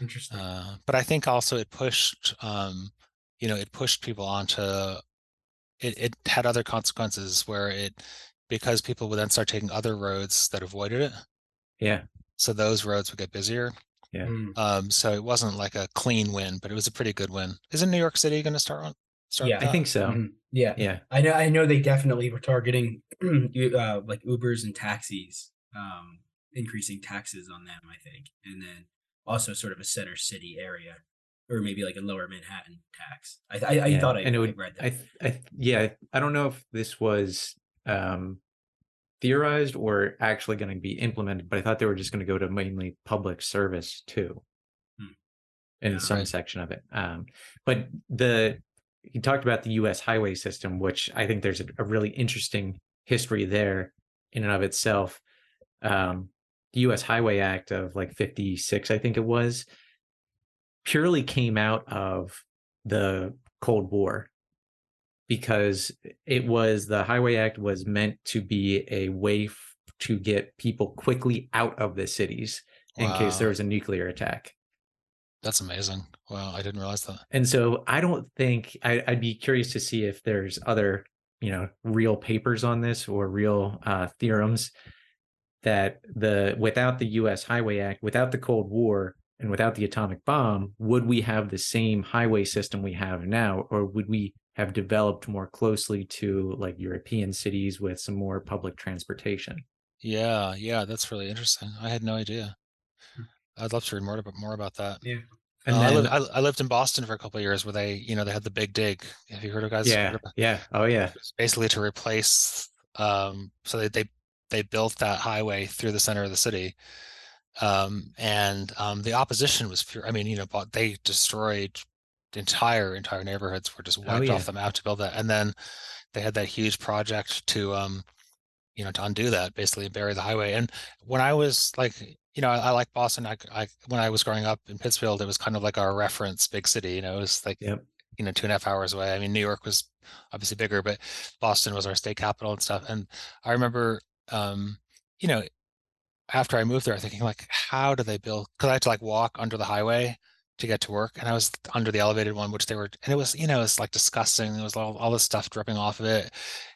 Interesting. Uh, but I think also it pushed, um, you know, it pushed people onto. It it had other consequences where it because people would then start taking other roads that avoided it, Yeah. so those roads would get busier. yeah. Mm. Um, so it wasn't like a clean win, but it was a pretty good win. Isn't New York City going to start on? Start Yeah. I think so. Mhm. Yeah. Yeah. I know. I know they definitely were targeting uh, like Ubers and taxis, um, increasing taxes on them. I think, and then also sort of a center city area, or maybe like a lower Manhattan tax. I I, I yeah. thought I, and it I would, read that. I, I, yeah, I don't know if this was um, theorized or actually going to be implemented, but I thought they were just going to go to mainly public service too, Hmm. in Yeah. some Right. section of it. Um, but the he talked about the U.S. highway system, which I think there's a, a really interesting history there in and of itself. Um, the U.S. Highway Act of like '56, I think it was, purely came out of the Cold War because it was the Highway Act was meant to be a way f- to get people quickly out of the cities in case there was a nuclear attack. That's amazing. Wow, I didn't realize that. And so I don't think I, I'd be curious to see if there's other, you know, real papers on this or real uh, theorems. that the without the US Highway Act, without the Cold War, and without the atomic bomb, would we have the same highway system we have now, or would we have developed more closely to like European cities with some more public transportation? Yeah, yeah, that's really interesting. I had no idea. I'd love to read more about more about that. Yeah. Uh, And I, lived, I, I lived in Boston for a couple of years where they, you know, they had the big dig. Have you heard of guys? yeah, yeah, oh yeah, basically to replace um so they they they built that highway through the center of the city um and um the opposition was pure i mean you know but they destroyed entire entire neighborhoods were just wiped yeah. off the map to build that and then they had that huge project to um you know to undo that basically bury the highway and when i was like you know i, I like boston I, I when i was growing up in pittsfield it was kind of like our reference big city you know it was like Yep. you know two and a half hours away i mean new york was obviously bigger but boston was our state capital and stuff and i remember um you know after i moved there I was thinking like how do they build because i had to like walk under the highway to get to work and i was under the elevated one which they were and it was you know it's like disgusting there was all, all this stuff dripping off of it.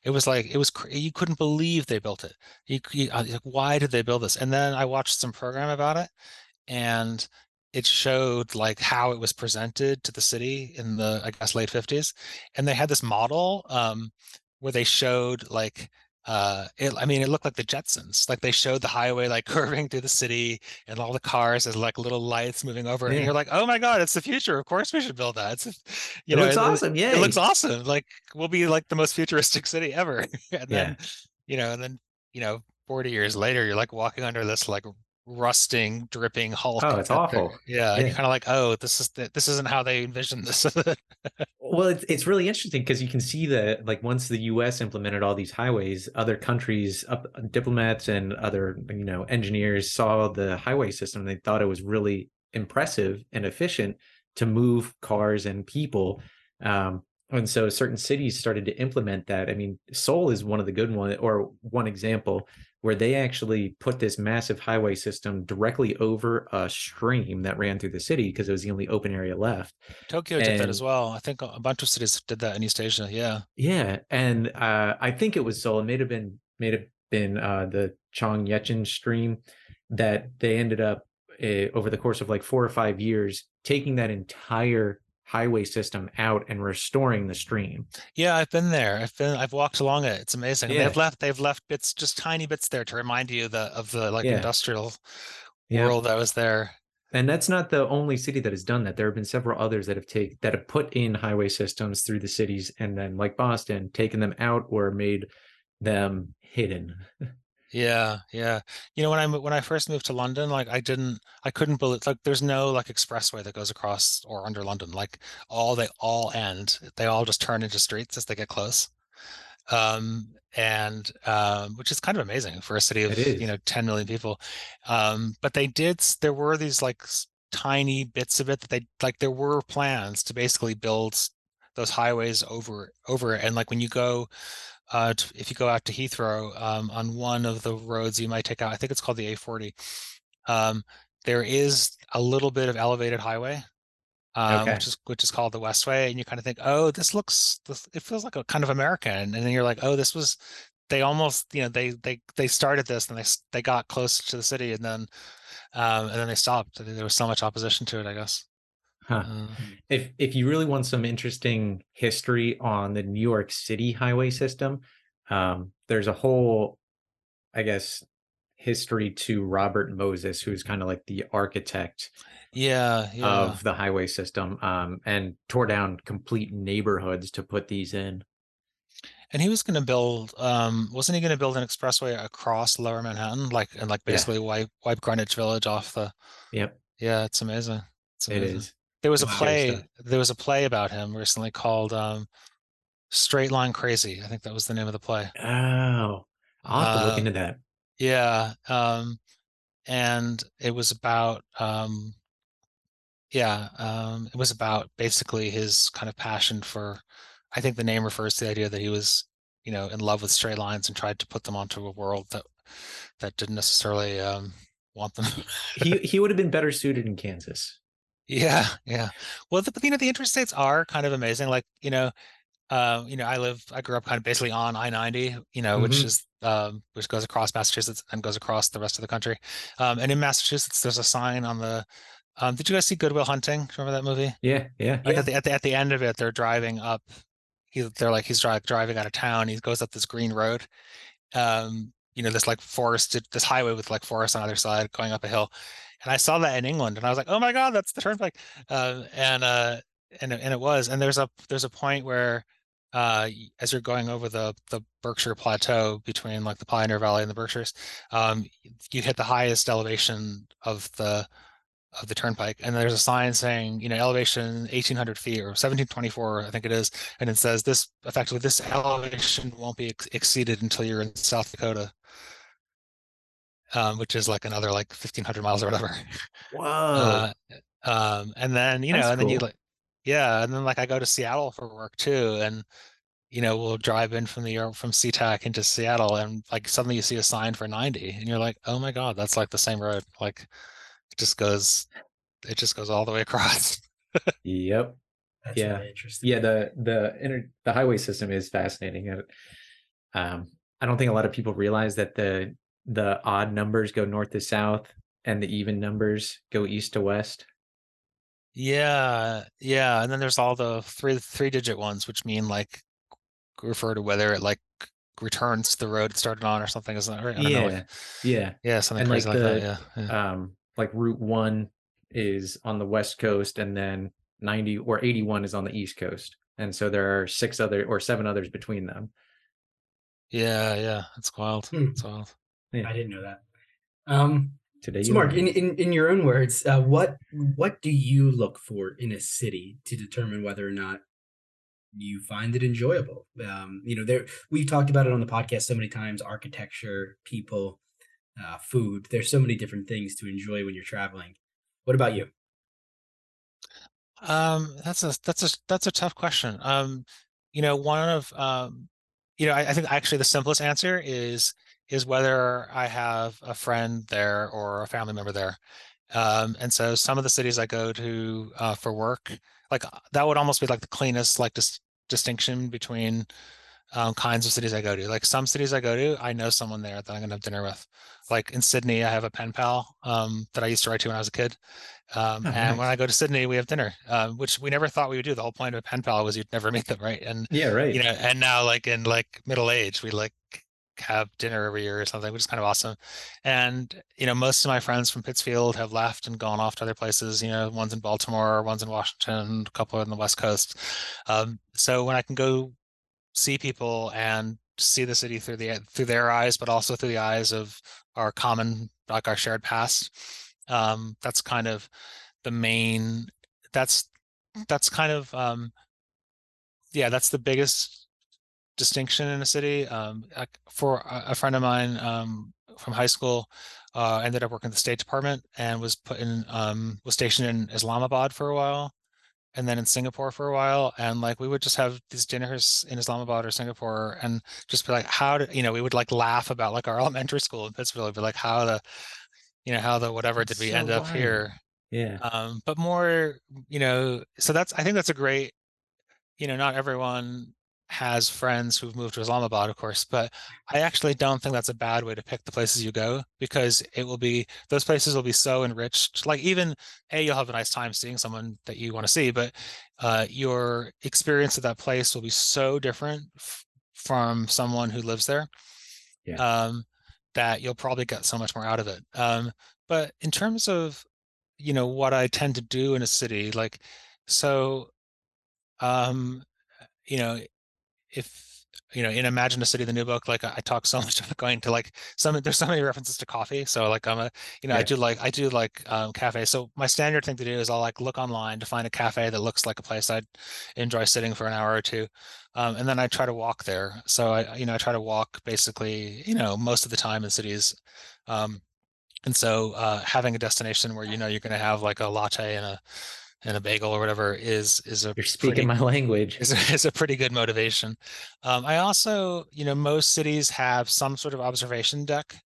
It was like it was you couldn't believe they built it. You, you like why did they build this? And then i watched some program about it and it showed like how it was presented to the city in the i guess late 50s and they had this model um where they showed like uh it, i mean it looked like the jetsons like they showed the highway like curving through the city and all the cars as like little lights moving over and Yeah. you're like oh my god it's the future of course we should build that it's you it know looks awesome. Yeah, it looks awesome like we'll be like the most futuristic city ever and Yeah. then you know and then you know 40 years later you're like walking under this like rusting dripping hulk Oh, it's awful. yeah, Yeah. you're kind of like oh this is the, this isn't how they envisioned this Well, it's it's really interesting because you can see that like once the U.S. implemented all these highways, other countries, up, diplomats and other you know engineers saw the highway system. They thought it was really impressive and efficient to move cars and people. Um, and so certain cities started to implement that. I mean, Seoul is one of the good one or one example where they actually put this massive highway system directly over a stream that ran through the city because it was the only open area left. tokyo did that as well i think a bunch of cities did that in east asia yeah Yeah, and uh, I think it was Seoul. It may have been may have been uh, the Cheonggyecheon stream that they ended up uh, over the course of like four or five years taking that entire highway system out and restoring the stream. yeah i've been there i've been i've walked along it it's amazing Yeah. they've left they've left bits just tiny bits there to remind you the of the like Yeah. industrial Yeah. world that was there And that's not the only city that has done that. There have been several others that have taken that have put in highway systems through the cities, and then like Boston, taken them out or made them hidden. Yeah, yeah. You know, when I mo- when I first moved to London, like I didn't, I couldn't believe like there's no like expressway that goes across or under London. Like all they all end, they all just turn into streets as they get close. Um, and um, which is kind of amazing for a city of you know 10 million people. Um, but they did, there were these like tiny bits of it that they like there were plans to basically build those highways over over it. And like when you go uh, if you go out to Heathrow, um, on one of the roads you might take out, I think it's called the A40. Um, there is a little bit of elevated highway, um, Okay. which is which is called the Westway, and you kind of think, oh, this looks, this, it feels like a kind of American, and then you're like, oh, this was, they almost, you know, they they they started this and they they got close to the city, and then um, and then they stopped. There was so much opposition to it, I guess. Huh. Uh, if if you really want some interesting history on the New York City highway system, um, there's a whole, I guess, history to Robert Moses, who's kind of like the architect yeah, yeah. of the highway system, um, and tore down complete neighborhoods to put these in. And he was going to build, um, wasn't he going to build an expressway across Lower Manhattan, like and like Yeah. basically wipe wipe Greenwich Village off the? Yep, Yeah, it's amazing. It's amazing. is. There was a Wow. play. There was a play about him recently called um, Straight Line Crazy. I think that was the name of the play. Oh, I'll have to look Uh, into that. Yeah, um, and it was about um, yeah, um, it was about basically his kind of passion for. I think the name refers to the idea that he was, you know, in love with straight lines and tried to put them onto a world that that didn't necessarily um, want them. he he would have been better suited in Kansas. Yeah, yeah. Well, the, but you know, the interstates are kind of amazing. Like, you know, uh, you know, I live, I grew up kind of basically on I ninety, you know, which Mhm. is um, which goes across Massachusetts and goes across the rest of the country. Um, and in Massachusetts, there's a sign on the. Um, did you guys see Good Will Hunting? Remember that movie? Yeah, yeah. Like Yeah. at the, at the at the end of it, they're driving up. He, they're like he's dri- driving out of town. He goes up this green road. Um, you know, this like forested, this highway with like forest on either side, going up a hill. And I saw that in England, and I was like, oh my god, that's the turnpike. Uh, and uh, and and it was. And there's a there's a point where, uh, as you're going over the the Berkshire Plateau between like the Pioneer Valley and the Berkshires, um, you hit the highest elevation of the of the turnpike and there's a sign saying you know elevation 1800 feet or 1724 i think it is and it says this effectively this elevation won't be ex- exceeded until you're in south dakota um, which is like another like 1500 miles or whatever Whoa. uh, um, and then you know That's and then you like yeah and then like i go to seattle for work too and you know we'll drive in from the air from SeaTac into seattle and like suddenly you see a sign for 90 and you're like oh my god that's like the same road like it just goes it just goes all the way across yep. That's Yeah. really interesting. Yeah, the the inter, the highway system is fascinating. Um, I don't think a lot of people realize that the the odd numbers go north to south and the even numbers go east to west. Yeah, yeah, and then there's all the three three digit ones, which mean like refer to whether it like returns to the road it started on or something, isn't that right? I don't know. Yeah, yeah. Yeah, something And, like, crazy like that. the- Yeah, yeah. Um, like Route One is on the west coast, and then ninety or eighty one is on the east coast, and so there are six other or seven others between them. Yeah, yeah. It's wild. Hmm. It's wild. I didn't know that. Um, Today, so Mark, in, in, in your own words, uh, what what do you look for in a city to determine whether or not you find it enjoyable? Um, you know, there we've talked about it on the podcast so many times: architecture, people, uh, food. There's so many different things to enjoy when you're traveling. What about you? Um, that's a that's a that's a tough question. Um, you know, one of um, you know, I, I think actually the simplest answer is is whether I have a friend there or a family member there. Um, and so some of the cities I go to uh, for work, like uh, that would almost be like the cleanest like dis distinction between um, kinds of cities I go to. Like some cities I go to, I know someone there that I'm gonna have dinner with. Like in Sydney, I have a pen pal um, that I used to write to when I was a kid. Um, Oh, and when. I go to Sydney, we have dinner, um, which we never thought we would do. The whole point of a pen pal was you'd never meet them, right? And yeah, right. you know, and now like in like middle age, we like have dinner every year or something, which is kind of awesome. And you know, most of my friends from Pittsfield have left and gone off to other places. You know, one's in Baltimore, one's in Washington, a couple on the West Coast. Um, so when I can go see people and see the city through the through their eyes, but also through the eyes of our common, like our shared past, um, that's kind of the main. That's that's kind of um, yeah, that's the biggest distinction in a city. Um, for a, friend of mine um, from high school, uh, ended up working at the State Department and was put in um, was stationed in Islamabad for a while, and then in Singapore for a while. And like we would just have these dinners in Islamabad or Singapore, and just be like, how did you know? We would like laugh about like our elementary school in Pittsburgh, be like how the you know how the whatever did we so end up here? yeah. um but more you know so that's i think that's a great you know not everyone has friends who've moved to islamabad of course but i actually don't think that's a bad way to pick the places you go because it will be those places will be so enriched like even a you'll have a nice time seeing someone that you want to see but uh your experience of that place will be so different f- from someone who lives there Yeah. um that you'll probably get so much more out of it um but in terms of you know what I tend to do in a city like so um you know if you know in Imagine a City the new book like I, talk so much about going to like some there's so many references to coffee so like I'm a you know I do like I do like um cafes so my standard thing to do is I'll like look online to find a cafe that looks like a place I'd enjoy sitting for an hour or two um and then I try to walk there so I you know I try to walk basically you know most of the time in cities um and so uh, having a destination where you know you're going to have like a latte and a and a bagel or whatever is is a You're speaking pretty, my language. is a, is a pretty good motivation. Um, I also, you know, most cities have some sort of observation deck,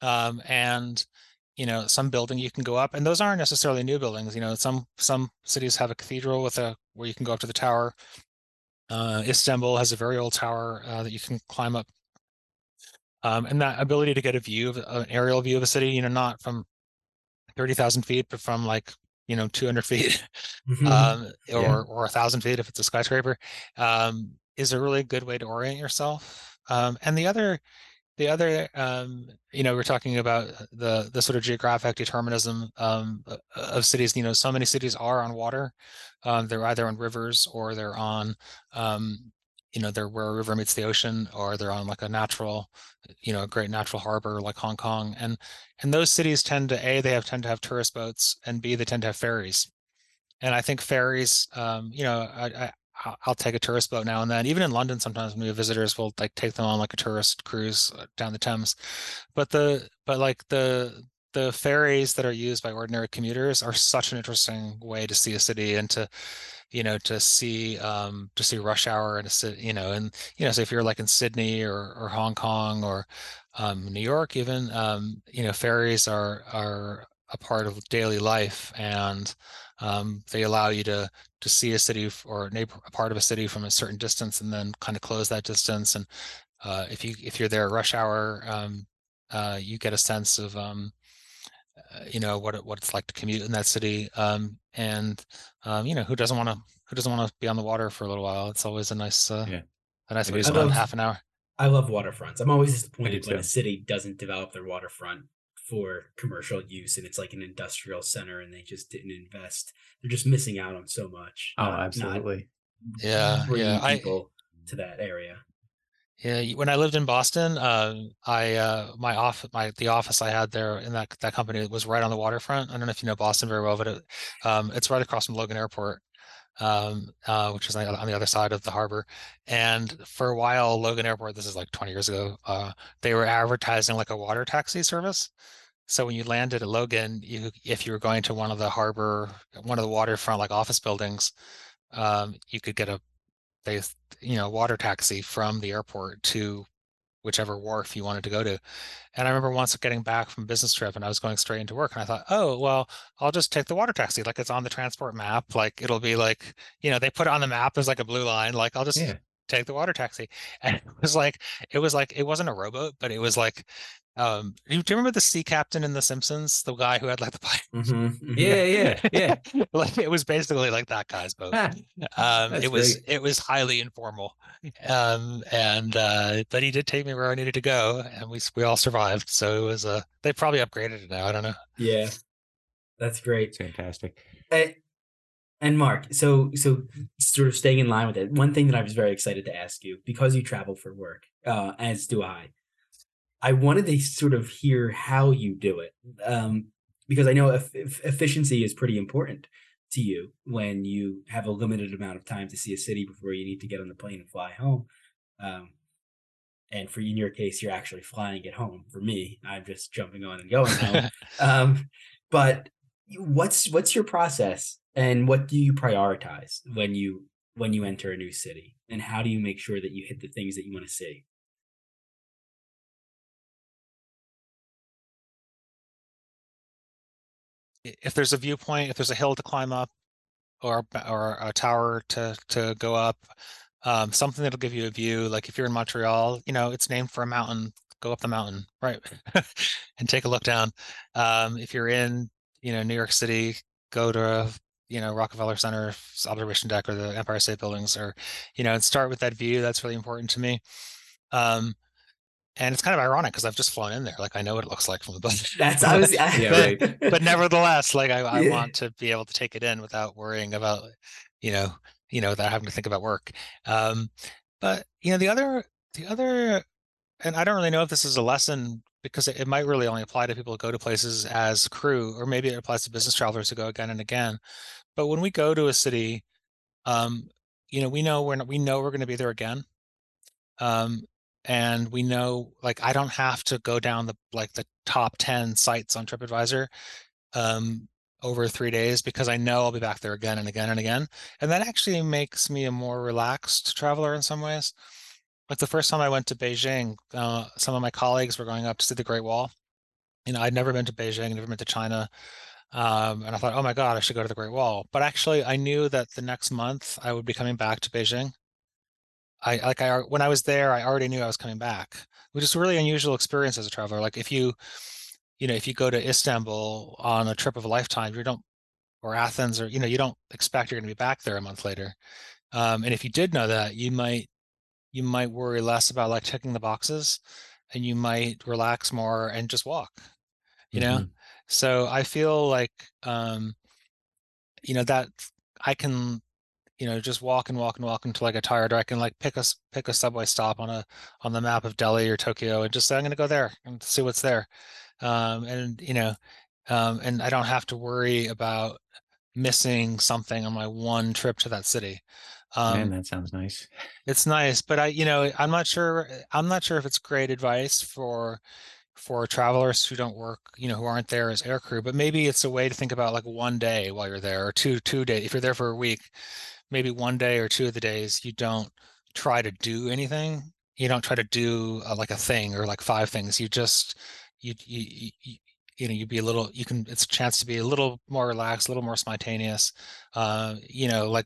um, and you know, some building you can go up, and those aren't necessarily new buildings. You know, some some cities have a cathedral with a where you can go up to the tower. Uh, Istanbul has a very old tower uh, that you can climb up. Um, and that ability to get a view of an aerial view of a city, you know, not from 30,000 feet, but from like, you know, 200 feet Mhm. um, or, Yeah. or a thousand feet if it's a skyscraper, um, is a really good way to orient yourself. Um, and the other, the other, um, you know, we're talking about the the sort of geographic determinism um, of cities. You know, so many cities are on water. Um, they're either on rivers or they're on, um, you know, they're where a river meets the ocean, or they're on like a natural, you know, a great natural harbor like Hong Kong. And and those cities tend to a they have tend to have tourist boats, and b they tend to have ferries. And I think ferries, um, you know, I, I I'll- I'll take a tourist boat now and then. Even in London, sometimes when we have visitors, we'll like take them on like a tourist cruise uh, down the Thames. But the but like the the ferries that are used by ordinary commuters are such an interesting way to see a city and to you know to see um to see rush hour and to sit you know and you know so if you're like in Sydney or or Hong Kong or um, New York even um you know ferries are are a part of daily life and um, they allow you to to see a city or a neighbor a part of a city from a certain distance and then kind of close that distance and uh, if you if you're there rush hour um, uh, you get a sense of um, you know what it, what it's like to commute in that city um, and um, you know who doesn't want to who doesn't want to be on the water for a little while it's always a nice uh, Yeah. a nice It way to spend half an hour I love waterfronts. I'm always disappointed when a city doesn't develop their waterfront for commercial use and it's like an industrial center and they just didn't invest. They're just missing out on so much. Oh, absolutely. Yeah, yeah, I- to that area. Yeah, when I lived in Boston, um, I uh, my off my the office I had there in that that company was right on the waterfront. I don't know if you know Boston very well, but it, um, it's right across from Logan Airport, um, uh, which is on the, on the other side of the harbor. And for a while, Logan Airport, this is like 20 years ago, uh, they were advertising like a water taxi service. So when you landed at Logan, you if you were going to one of the harbor, one of the waterfront like office buildings, um, you could get a they you know water taxi from the airport to whichever wharf you wanted to go to and i remember once getting back from a business trip and i was going straight into work and i thought oh well i'll just take the water taxi like it's on the transport map like it'll be like you know they put it on the map as like a blue line like i'll just Yeah. take the water taxi and it was like it was like it wasn't a rowboat but it was like um do you, remember the sea captain in the simpsons the guy who had like the pipe Mhm, mhm. Yeah, yeah, yeah. like it was basically like that guy's boat Ah, um That's it was great. it was highly informal um and uh but he did take me where i needed to go and we we all survived so it was uh they probably upgraded it now i don't know Yeah. That's great. fantastic. And, and Mark, so so sort of staying in line with it, one thing that I was very excited to ask you because you travel for work, uh, as do I. I wanted to sort of hear how you do it, um, because I know eff- eff- efficiency is pretty important to you when you have a limited amount of time to see a city before you need to get on the plane and fly home. Um, and for in your case, you're actually flying it home. For me, I'm just jumping on and going home. um, but what's what's your process and what do you prioritize when you when you enter a new city and how do you make sure that you hit the things that you want to see if there's a viewpoint if there's a hill to climb up or or a tower to to go up um something that'll give you a view like if you're in montreal you know it's named for a mountain go up the mountain right and take a look down. Um if you're in you know new york city go to you know rockefeller center observation deck or the empire state buildings or you know and start with that view that's really important to me. Um and it's kind of ironic because i've just flown in there like i know what it looks like from above that's i was I, Yeah, right. but nevertheless, like I, I Yeah. want to be able to take it in without worrying about, you know, you know, without having to think about work. Um, but you know, the other, the other, and I don't really know if this is a lesson because it, it might really only apply to people who go to places as crew, or maybe it applies to business travelers who go again and again. But when we go to a city, um, you know, we know we're not, we know we're going to be there again. Um, and we know like I don't have to go down the like the top 10 sites on TripAdvisor um over three days because I know I'll be back there again and again and again. And that actually makes me a more relaxed traveler in some ways. Like the first time I went to Beijing, uh, some of my colleagues were going up to see the Great Wall. You know, I'd never been to Beijing, never been to China. Um, and I thought, oh my God, I should go to the Great Wall. But actually, I knew that the next month I would be coming back to Beijing. I like I when I was there, I already knew I was coming back, which is a really unusual experience as a traveler. Like if you, you know, if you go to Istanbul on a trip of a lifetime, you don't, or Athens, or you know, you don't expect you're going to be back there a month later. Um, and if you did know that, you might you might worry less about like checking the boxes, and you might relax more and just walk. You know, Mhm. so I feel like um, you know that I can you know just walk and walk and walk until I get tired, or I can like pick a pick a subway stop on a on the map of Delhi or Tokyo and just say I'm going to go there and see what's there, um, and you know, um, and I don't have to worry about missing something on my one trip to that city. Um, Man, that sounds nice. it's nice, but I, you know, I'm not sure. I'm not sure if it's great advice for for travelers who don't work, you know, who aren't there as aircrew. But maybe it's a way to think about like one day while you're there, or two two days. If you're there for a week, maybe one day or two of the days you don't try to do anything. You don't try to do uh, like a thing or like five things. You just you you. you you know, you be a little, you can, it's a chance to be a little more relaxed, a little more spontaneous. Uh, you know, like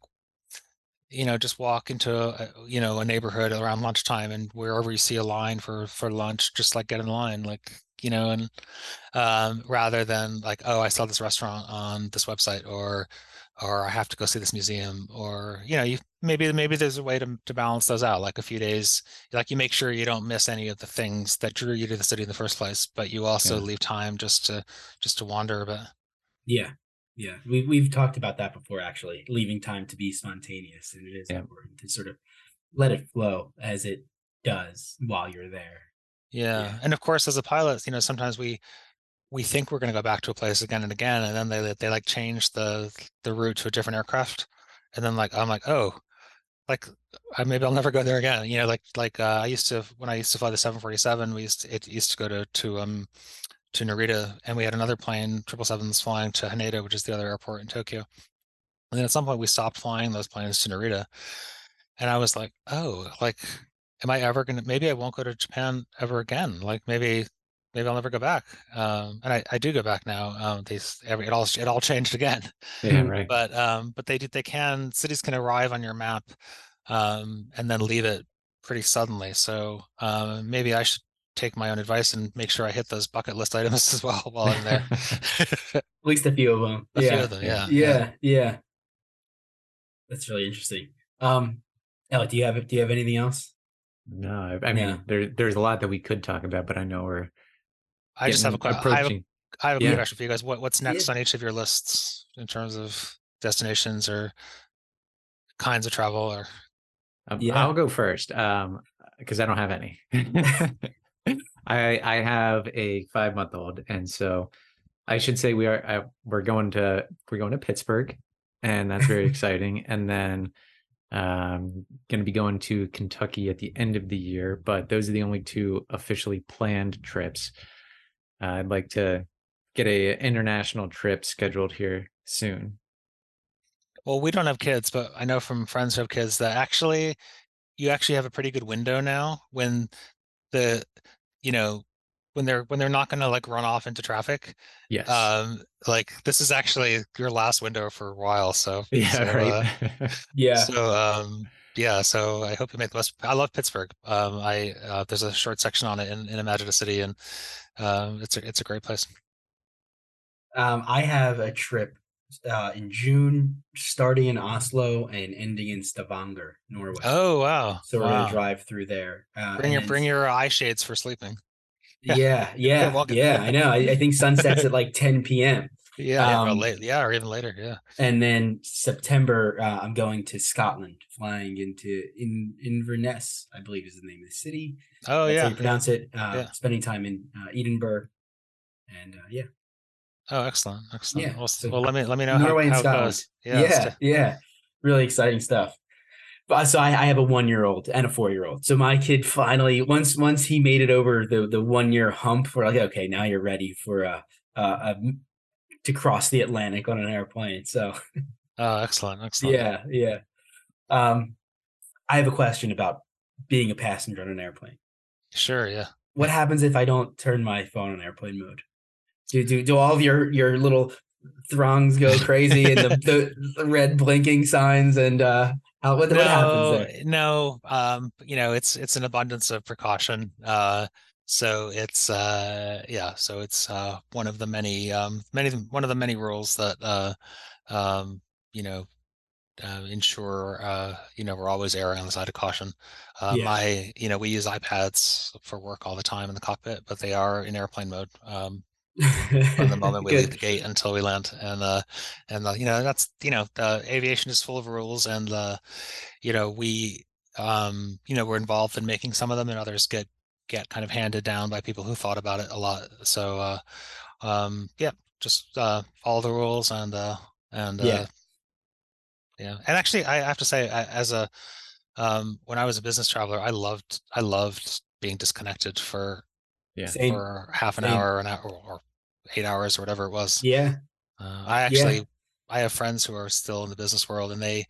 you know just walk into a, you know a neighborhood around lunchtime and wherever you see a line for for lunch just like get in line like you know and um rather than like oh i saw this restaurant on this website or or i have to go see this museum or you know you maybe maybe there's a way to, to balance those out like a few days like you make sure you don't miss any of the things that drew you to the city in the first place but you also Yeah. leave time just to just to wander a bit Yeah. Yeah. We we've talked about that before actually, leaving time to be spontaneous. And it is Yeah. important to sort of let it flow as it does while you're there. Yeah. Yeah. And of course, as a pilot, you know, sometimes we we think we're going to go back to a place again and again, and then they they like change the the route to a different aircraft, and then like I'm like, oh, like I, maybe I'll never go there again. You know, like like uh, I used to when I used to fly the 747, we used to, it used to go to to um to Narita, and we had another plane, triple sevens, flying to Haneda, which is the other airport in Tokyo. And then at some point, we stopped flying those planes to Narita, and I was like, oh, like, am I ever gonna? Maybe I won't go to Japan ever again. Like maybe, maybe I'll never go back. Um, and I, I do go back now. Um, these every it all it all changed again. Yeah, Mhm. right. But um, but they do they can cities can arrive on your map, um, and then leave it pretty suddenly. So um, maybe I should take my own advice and make sure I hit those bucket list items as well while I'm there. At least a few of them. A yeah. few of them, yeah, yeah. Yeah. That's really interesting. Um Elliot, do you have do you have anything else? no, I, I mean, Yeah. there there's a lot that we could talk about, but I know we're I just have a question. I have a. I have a Yeah. question for you guys. What what's next Yeah. on each of your lists in terms of destinations or kinds of travel or Um, Yeah. I'll go first, um, because I don't have any. I I have a five month old, and so I should say we are uh, we're going to we're going to Pittsburgh, and that's very exciting. And then um going to be going to Kentucky at the end of the year, but those are the only two officially planned trips. Uh, I'd like to get a international trip scheduled here soon. well, we don't have kids, but I know from friends who have kids that actually you actually have a pretty good window now when the you know when they're when they're not going to like run off into traffic. Yes. Um, like this is actually your last window for a while. So yeah. so, uh, right. Yeah. So um yeah, so I hope you make the best. I love Pittsburgh. Um I uh, there's a short section on it in, in Imagine a City and um it's a it's a great place. Um, I have a trip uh, in June, starting in Oslo and ending in Stavanger, Norway. Oh wow. so we're wow. gonna drive through there. Uh, Bring your bring your eye shades for sleeping. Yeah, yeah, walking. yeah. I know. I, I think sunsets at like 10 p.m. Yeah, yeah, or Um, late, yeah, or even later. Yeah. And then September, uh, I'm going to Scotland, flying into in Inverness, I believe is the name of the city. Oh That's yeah. how you pronounce it. Uh, Yeah. Spending time in uh, Edinburgh, and uh, yeah, Oh, excellent, excellent. Yeah, Well, so well, let me let me know Norway and how, how it Scotland. goes. yeah, Yeah. yeah, really exciting stuff. But so I, I have a one year old and a four year old. So my kid finally once once he made it over the the one year hump, we're like, okay, now you're ready for uh, uh, a to cross the Atlantic on an airplane. So Oh, excellent, excellent. yeah, yeah. Um, I have a question about being a passenger on an airplane. Sure. Yeah. What happens if I don't turn my phone on airplane mode? Do do do all of your your little throngs go crazy and the, the, red blinking signs and uh How, what, what happens there? no, um, you know, it's it's an abundance of precaution. Uh, so it's uh, yeah, so it's uh, one of the many um, many one of the many rules that uh, um, you know uh, ensure uh, you know we're always erring on the side of caution. Uh, Yeah. My you know we use iPads for work all the time in the cockpit, but they are in airplane mode um, from the moment we leave the gate until we land. And uh, and uh, you know that's you know uh, aviation is full of rules, and uh, you know we um, you know we're involved in making some of them, and others get get kind of handed down by people who thought about it a lot. So uh, um, yeah, just uh, follow the rules and uh, and Yeah. uh, yeah. And actually, I have to say, I, as a um, when I was a business traveler, I loved I loved being disconnected for Yeah. Same. for half an Same. hour, an hour, or eight hours, or whatever it was. Yeah. Uh, I actually I have friends who are still in the business world, and they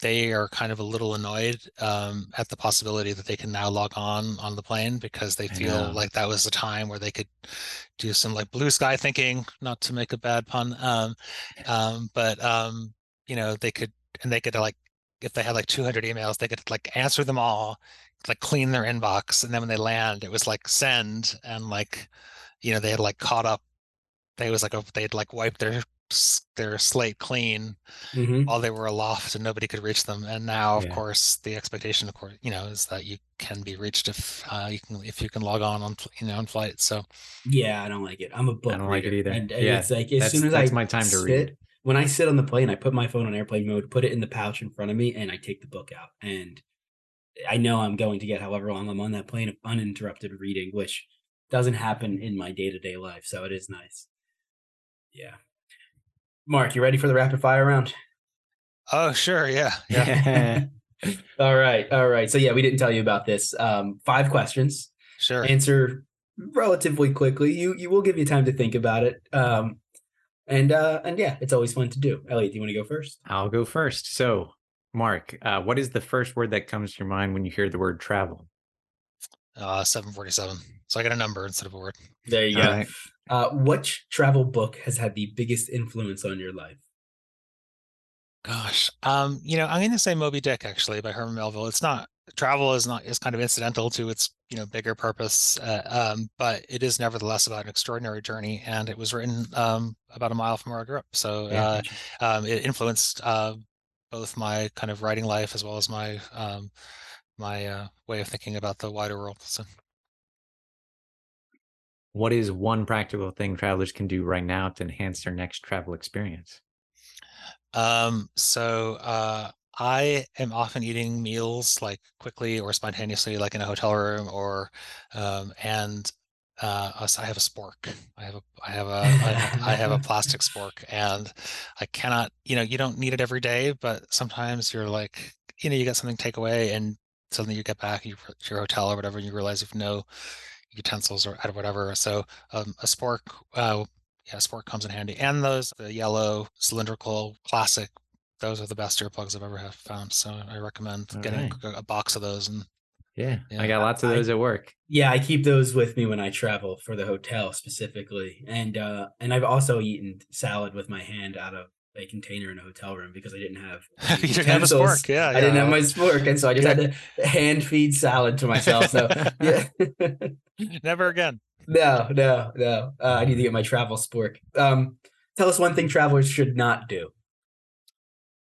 they are kind of a little annoyed um, at the possibility that they can now log on on the plane because they feel like that was the time where they could do some like blue sky thinking, not to make a bad pun, um, um, but um, you know they could and they could like if they had like 200 emails, they could like answer them all, like clean their inbox, and then when they land, it was like send and like you know they had like caught up. They was like a, they'd like wiped their their slate clean Mhm. while they were aloft and nobody could reach them. And now, of Yeah. course, the expectation, of course, you know, is that you can be reached if uh, you can if you can log on on you know on flight. So Yeah, I don't like it. I'm a book I don't like it either. And, and Yeah, it's like as that's- soon as that's I my time to sit, read. When I sit on the plane, I put my phone on airplane mode, put it in the pouch in front of me, and I take the book out. And I know I'm going to get however long I'm on that plane of uninterrupted reading, which doesn't happen in my day to day life. So it is nice. Yeah. Mark, you ready for the rapid fire round? oh sure, yeah, yeah, all right. All right. So yeah, we didn't tell you about this. Um, five questions. sure. answer relatively quickly. You you will give you time to think about it. Um, and uh, and yeah, it's always fun to do. Elliot, do you want to go first? I'll go first. So, Mark, uh, what is the first word that comes to your mind when you hear the word travel? Uh, 747. So I got a number instead of a word. There you All go. right. Uh, which travel book has had the biggest influence on your life? Gosh, um, you know, I'm going to say Moby Dick actually by Herman Melville. It's not travel is not is kind of incidental to its you know bigger purpose, uh, um, but it is nevertheless about an extraordinary journey, and it was written um, about a mile from where I grew up. So Yeah. uh, um, it influenced uh, both my kind of writing life as well as my um, my uh, way of thinking about the wider world. So What is one practical thing travelers can do right now to enhance their next travel experience? Um, so uh, I am often eating meals like quickly or spontaneously, like in a hotel room, or um, and uh, I have a spork. I have a I have a I, have a plastic spork, and I cannot. You know, you don't need it every day, but sometimes you're like, you know, you get something takeaway, and suddenly you get back you, to your hotel or whatever, and you realize you've no utensils or or whatever. So um, a spork. Uh, yeah, sport comes in handy. And those the yellow cylindrical classic, those are the best earplugs I've ever have found. So I recommend All getting right. a, a box of those. And Yeah, Yeah. I got lots of I- those at work. Yeah, I keep those with me when I travel for the hotel specifically, and uh, and I've also eaten salad with my hand out of a container in a hotel room because I didn't have you didn't have a spork. Yeah, I didn't have my spork, and so I just had to hand feed salad to myself. So yeah. Never again. No, no, no. Uh, I need to get my travel spork. Um, tell us one thing travelers should not do.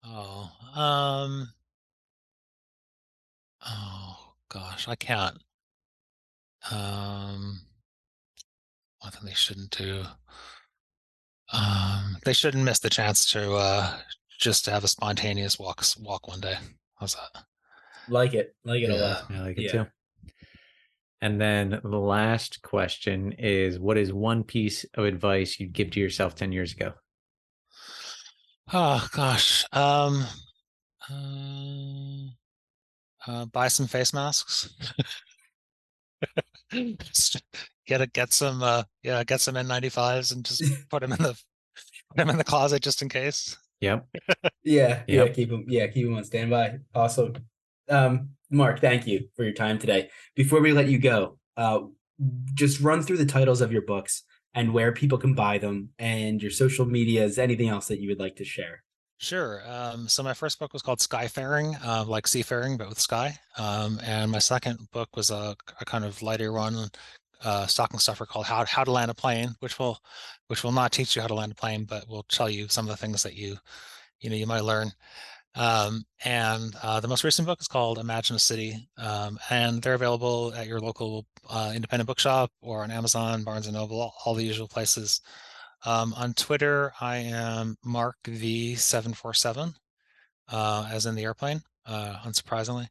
Oh, um, oh gosh, I can't. Um, one thing they shouldn't do. Um, they shouldn't miss the chance to uh just have a spontaneous walk walk one day. How's that? Like it, like it a Yeah. lot. I like it Yeah. too. And then the last question is what is one piece of advice you'd give to yourself 10 years ago? Oh gosh. Um, uh, uh, buy some face masks. Just get a, get some uh yeah get some N95s and just put them in the put them in the closet just in case. Yep. Yeah, yeah, keep them. Yeah, keep them on standby. Awesome. Um, Mark, thank you for your time today. Before we let you go, uh, just run through the titles of your books and where people can buy them, and your social medias. Anything else that you would like to share? Sure. Um, so my first book was called Skyfaring, uh, like seafaring, but with sky. Um, and my second book was a, a kind of lighter one, uh, stocking stuffer called How How to Land a Plane, which will which will not teach you how to land a plane, but will tell you some of the things that you you know you might learn. Um, and uh, the most recent book is called Imagine a City, um, and they're available at your local uh, independent bookshop or on Amazon, Barnes and Noble, all, all the usual places. Um, on Twitter, I am Mark V747, uh, as in the airplane, uh, unsurprisingly.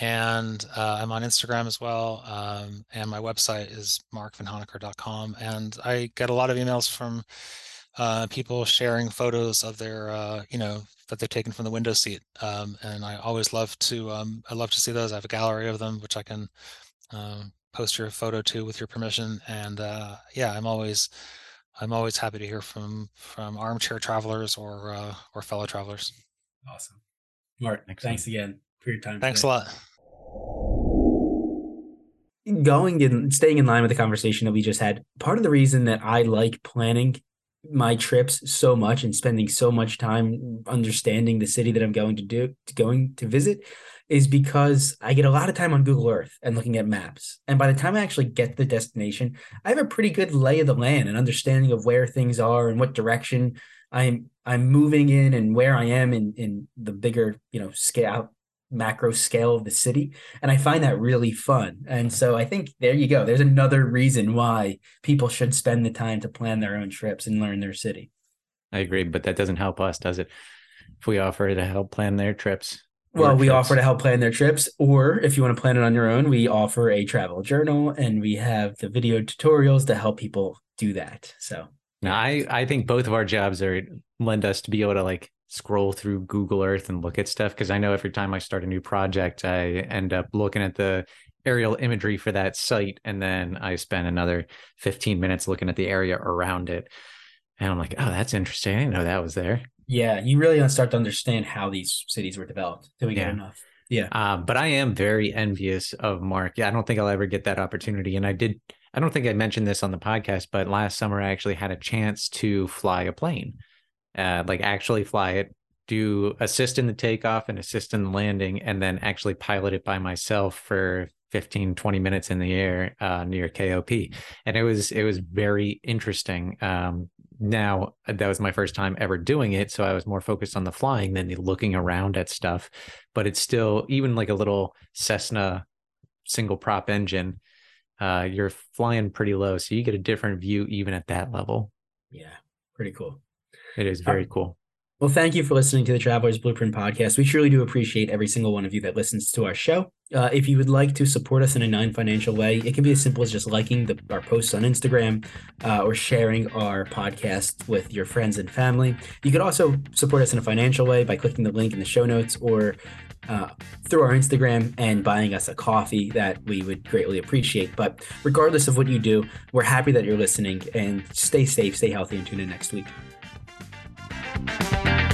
And uh, I'm on Instagram as well. Um, and my website is markvanhoenacker.com. And I get a lot of emails from uh, people sharing photos of their, uh, you know, that they've taken from the window seat. Um, and I always love to, um, I love to see those. I have a gallery of them, which I can um, post your photo to with your permission. And uh, yeah, I'm always, I'm always happy to hear from from armchair travelers or uh, or fellow travelers. Awesome, Mark. Excellent. Thanks again for your time. Thanks today. a lot. Going and staying in line with the conversation that we just had, part of the reason that I like planning my trips so much and spending so much time understanding the city that I'm going to do going to visit is because I get a lot of time on Google Earth and looking at maps. And by the time I actually get to the destination, I have a pretty good lay of the land and understanding of where things are and what direction I'm I'm moving in and where I am in in the bigger, you know, scale macro scale of the city. And I find that really fun. And so I think there you go. There's another reason why people should spend the time to plan their own trips and learn their city. I agree, but that doesn't help us, does it? If we offer to help plan their trips, well, we trips. offer to help plan their trips, or if you want to plan it on your own, we offer a travel journal and we have the video tutorials to help people do that. So, now I I think both of our jobs are lend us to be able to like scroll through Google Earth and look at stuff because I know every time I start a new project, I end up looking at the aerial imagery for that site and then I spend another 15 minutes looking at the area around it. And I'm like, oh, that's interesting. I didn't know that was there. Yeah, you really don't start to understand how these cities were developed Do we get yeah. enough. Yeah. Um, but I am very envious of Mark. Yeah, I don't think I'll ever get that opportunity. And I did, I don't think I mentioned this on the podcast, but last summer I actually had a chance to fly a plane, uh, like actually fly it, do assist in the takeoff and assist in the landing, and then actually pilot it by myself for 15 20 minutes in the air uh, near kop and it was it was very interesting. Um, now that was my first time ever doing it so i was more focused on the flying than the looking around at stuff. But it's still even like a little cessna single prop engine uh, you're flying pretty low so you get a different view even at that level. Yeah pretty cool it is very cool well, thank you for listening to the Traveler's Blueprint podcast. We truly do appreciate every single one of you that listens to our show. Uh, if you would like to support us in a non-financial way, it can be as simple as just liking the, our posts on Instagram uh, or sharing our podcast with your friends and family. You could also support us in a financial way by clicking the link in the show notes or uh, through our Instagram and buying us a coffee that we would greatly appreciate. But regardless of what you do, we're happy that you're listening and stay safe, stay healthy, and tune in next week. Bye.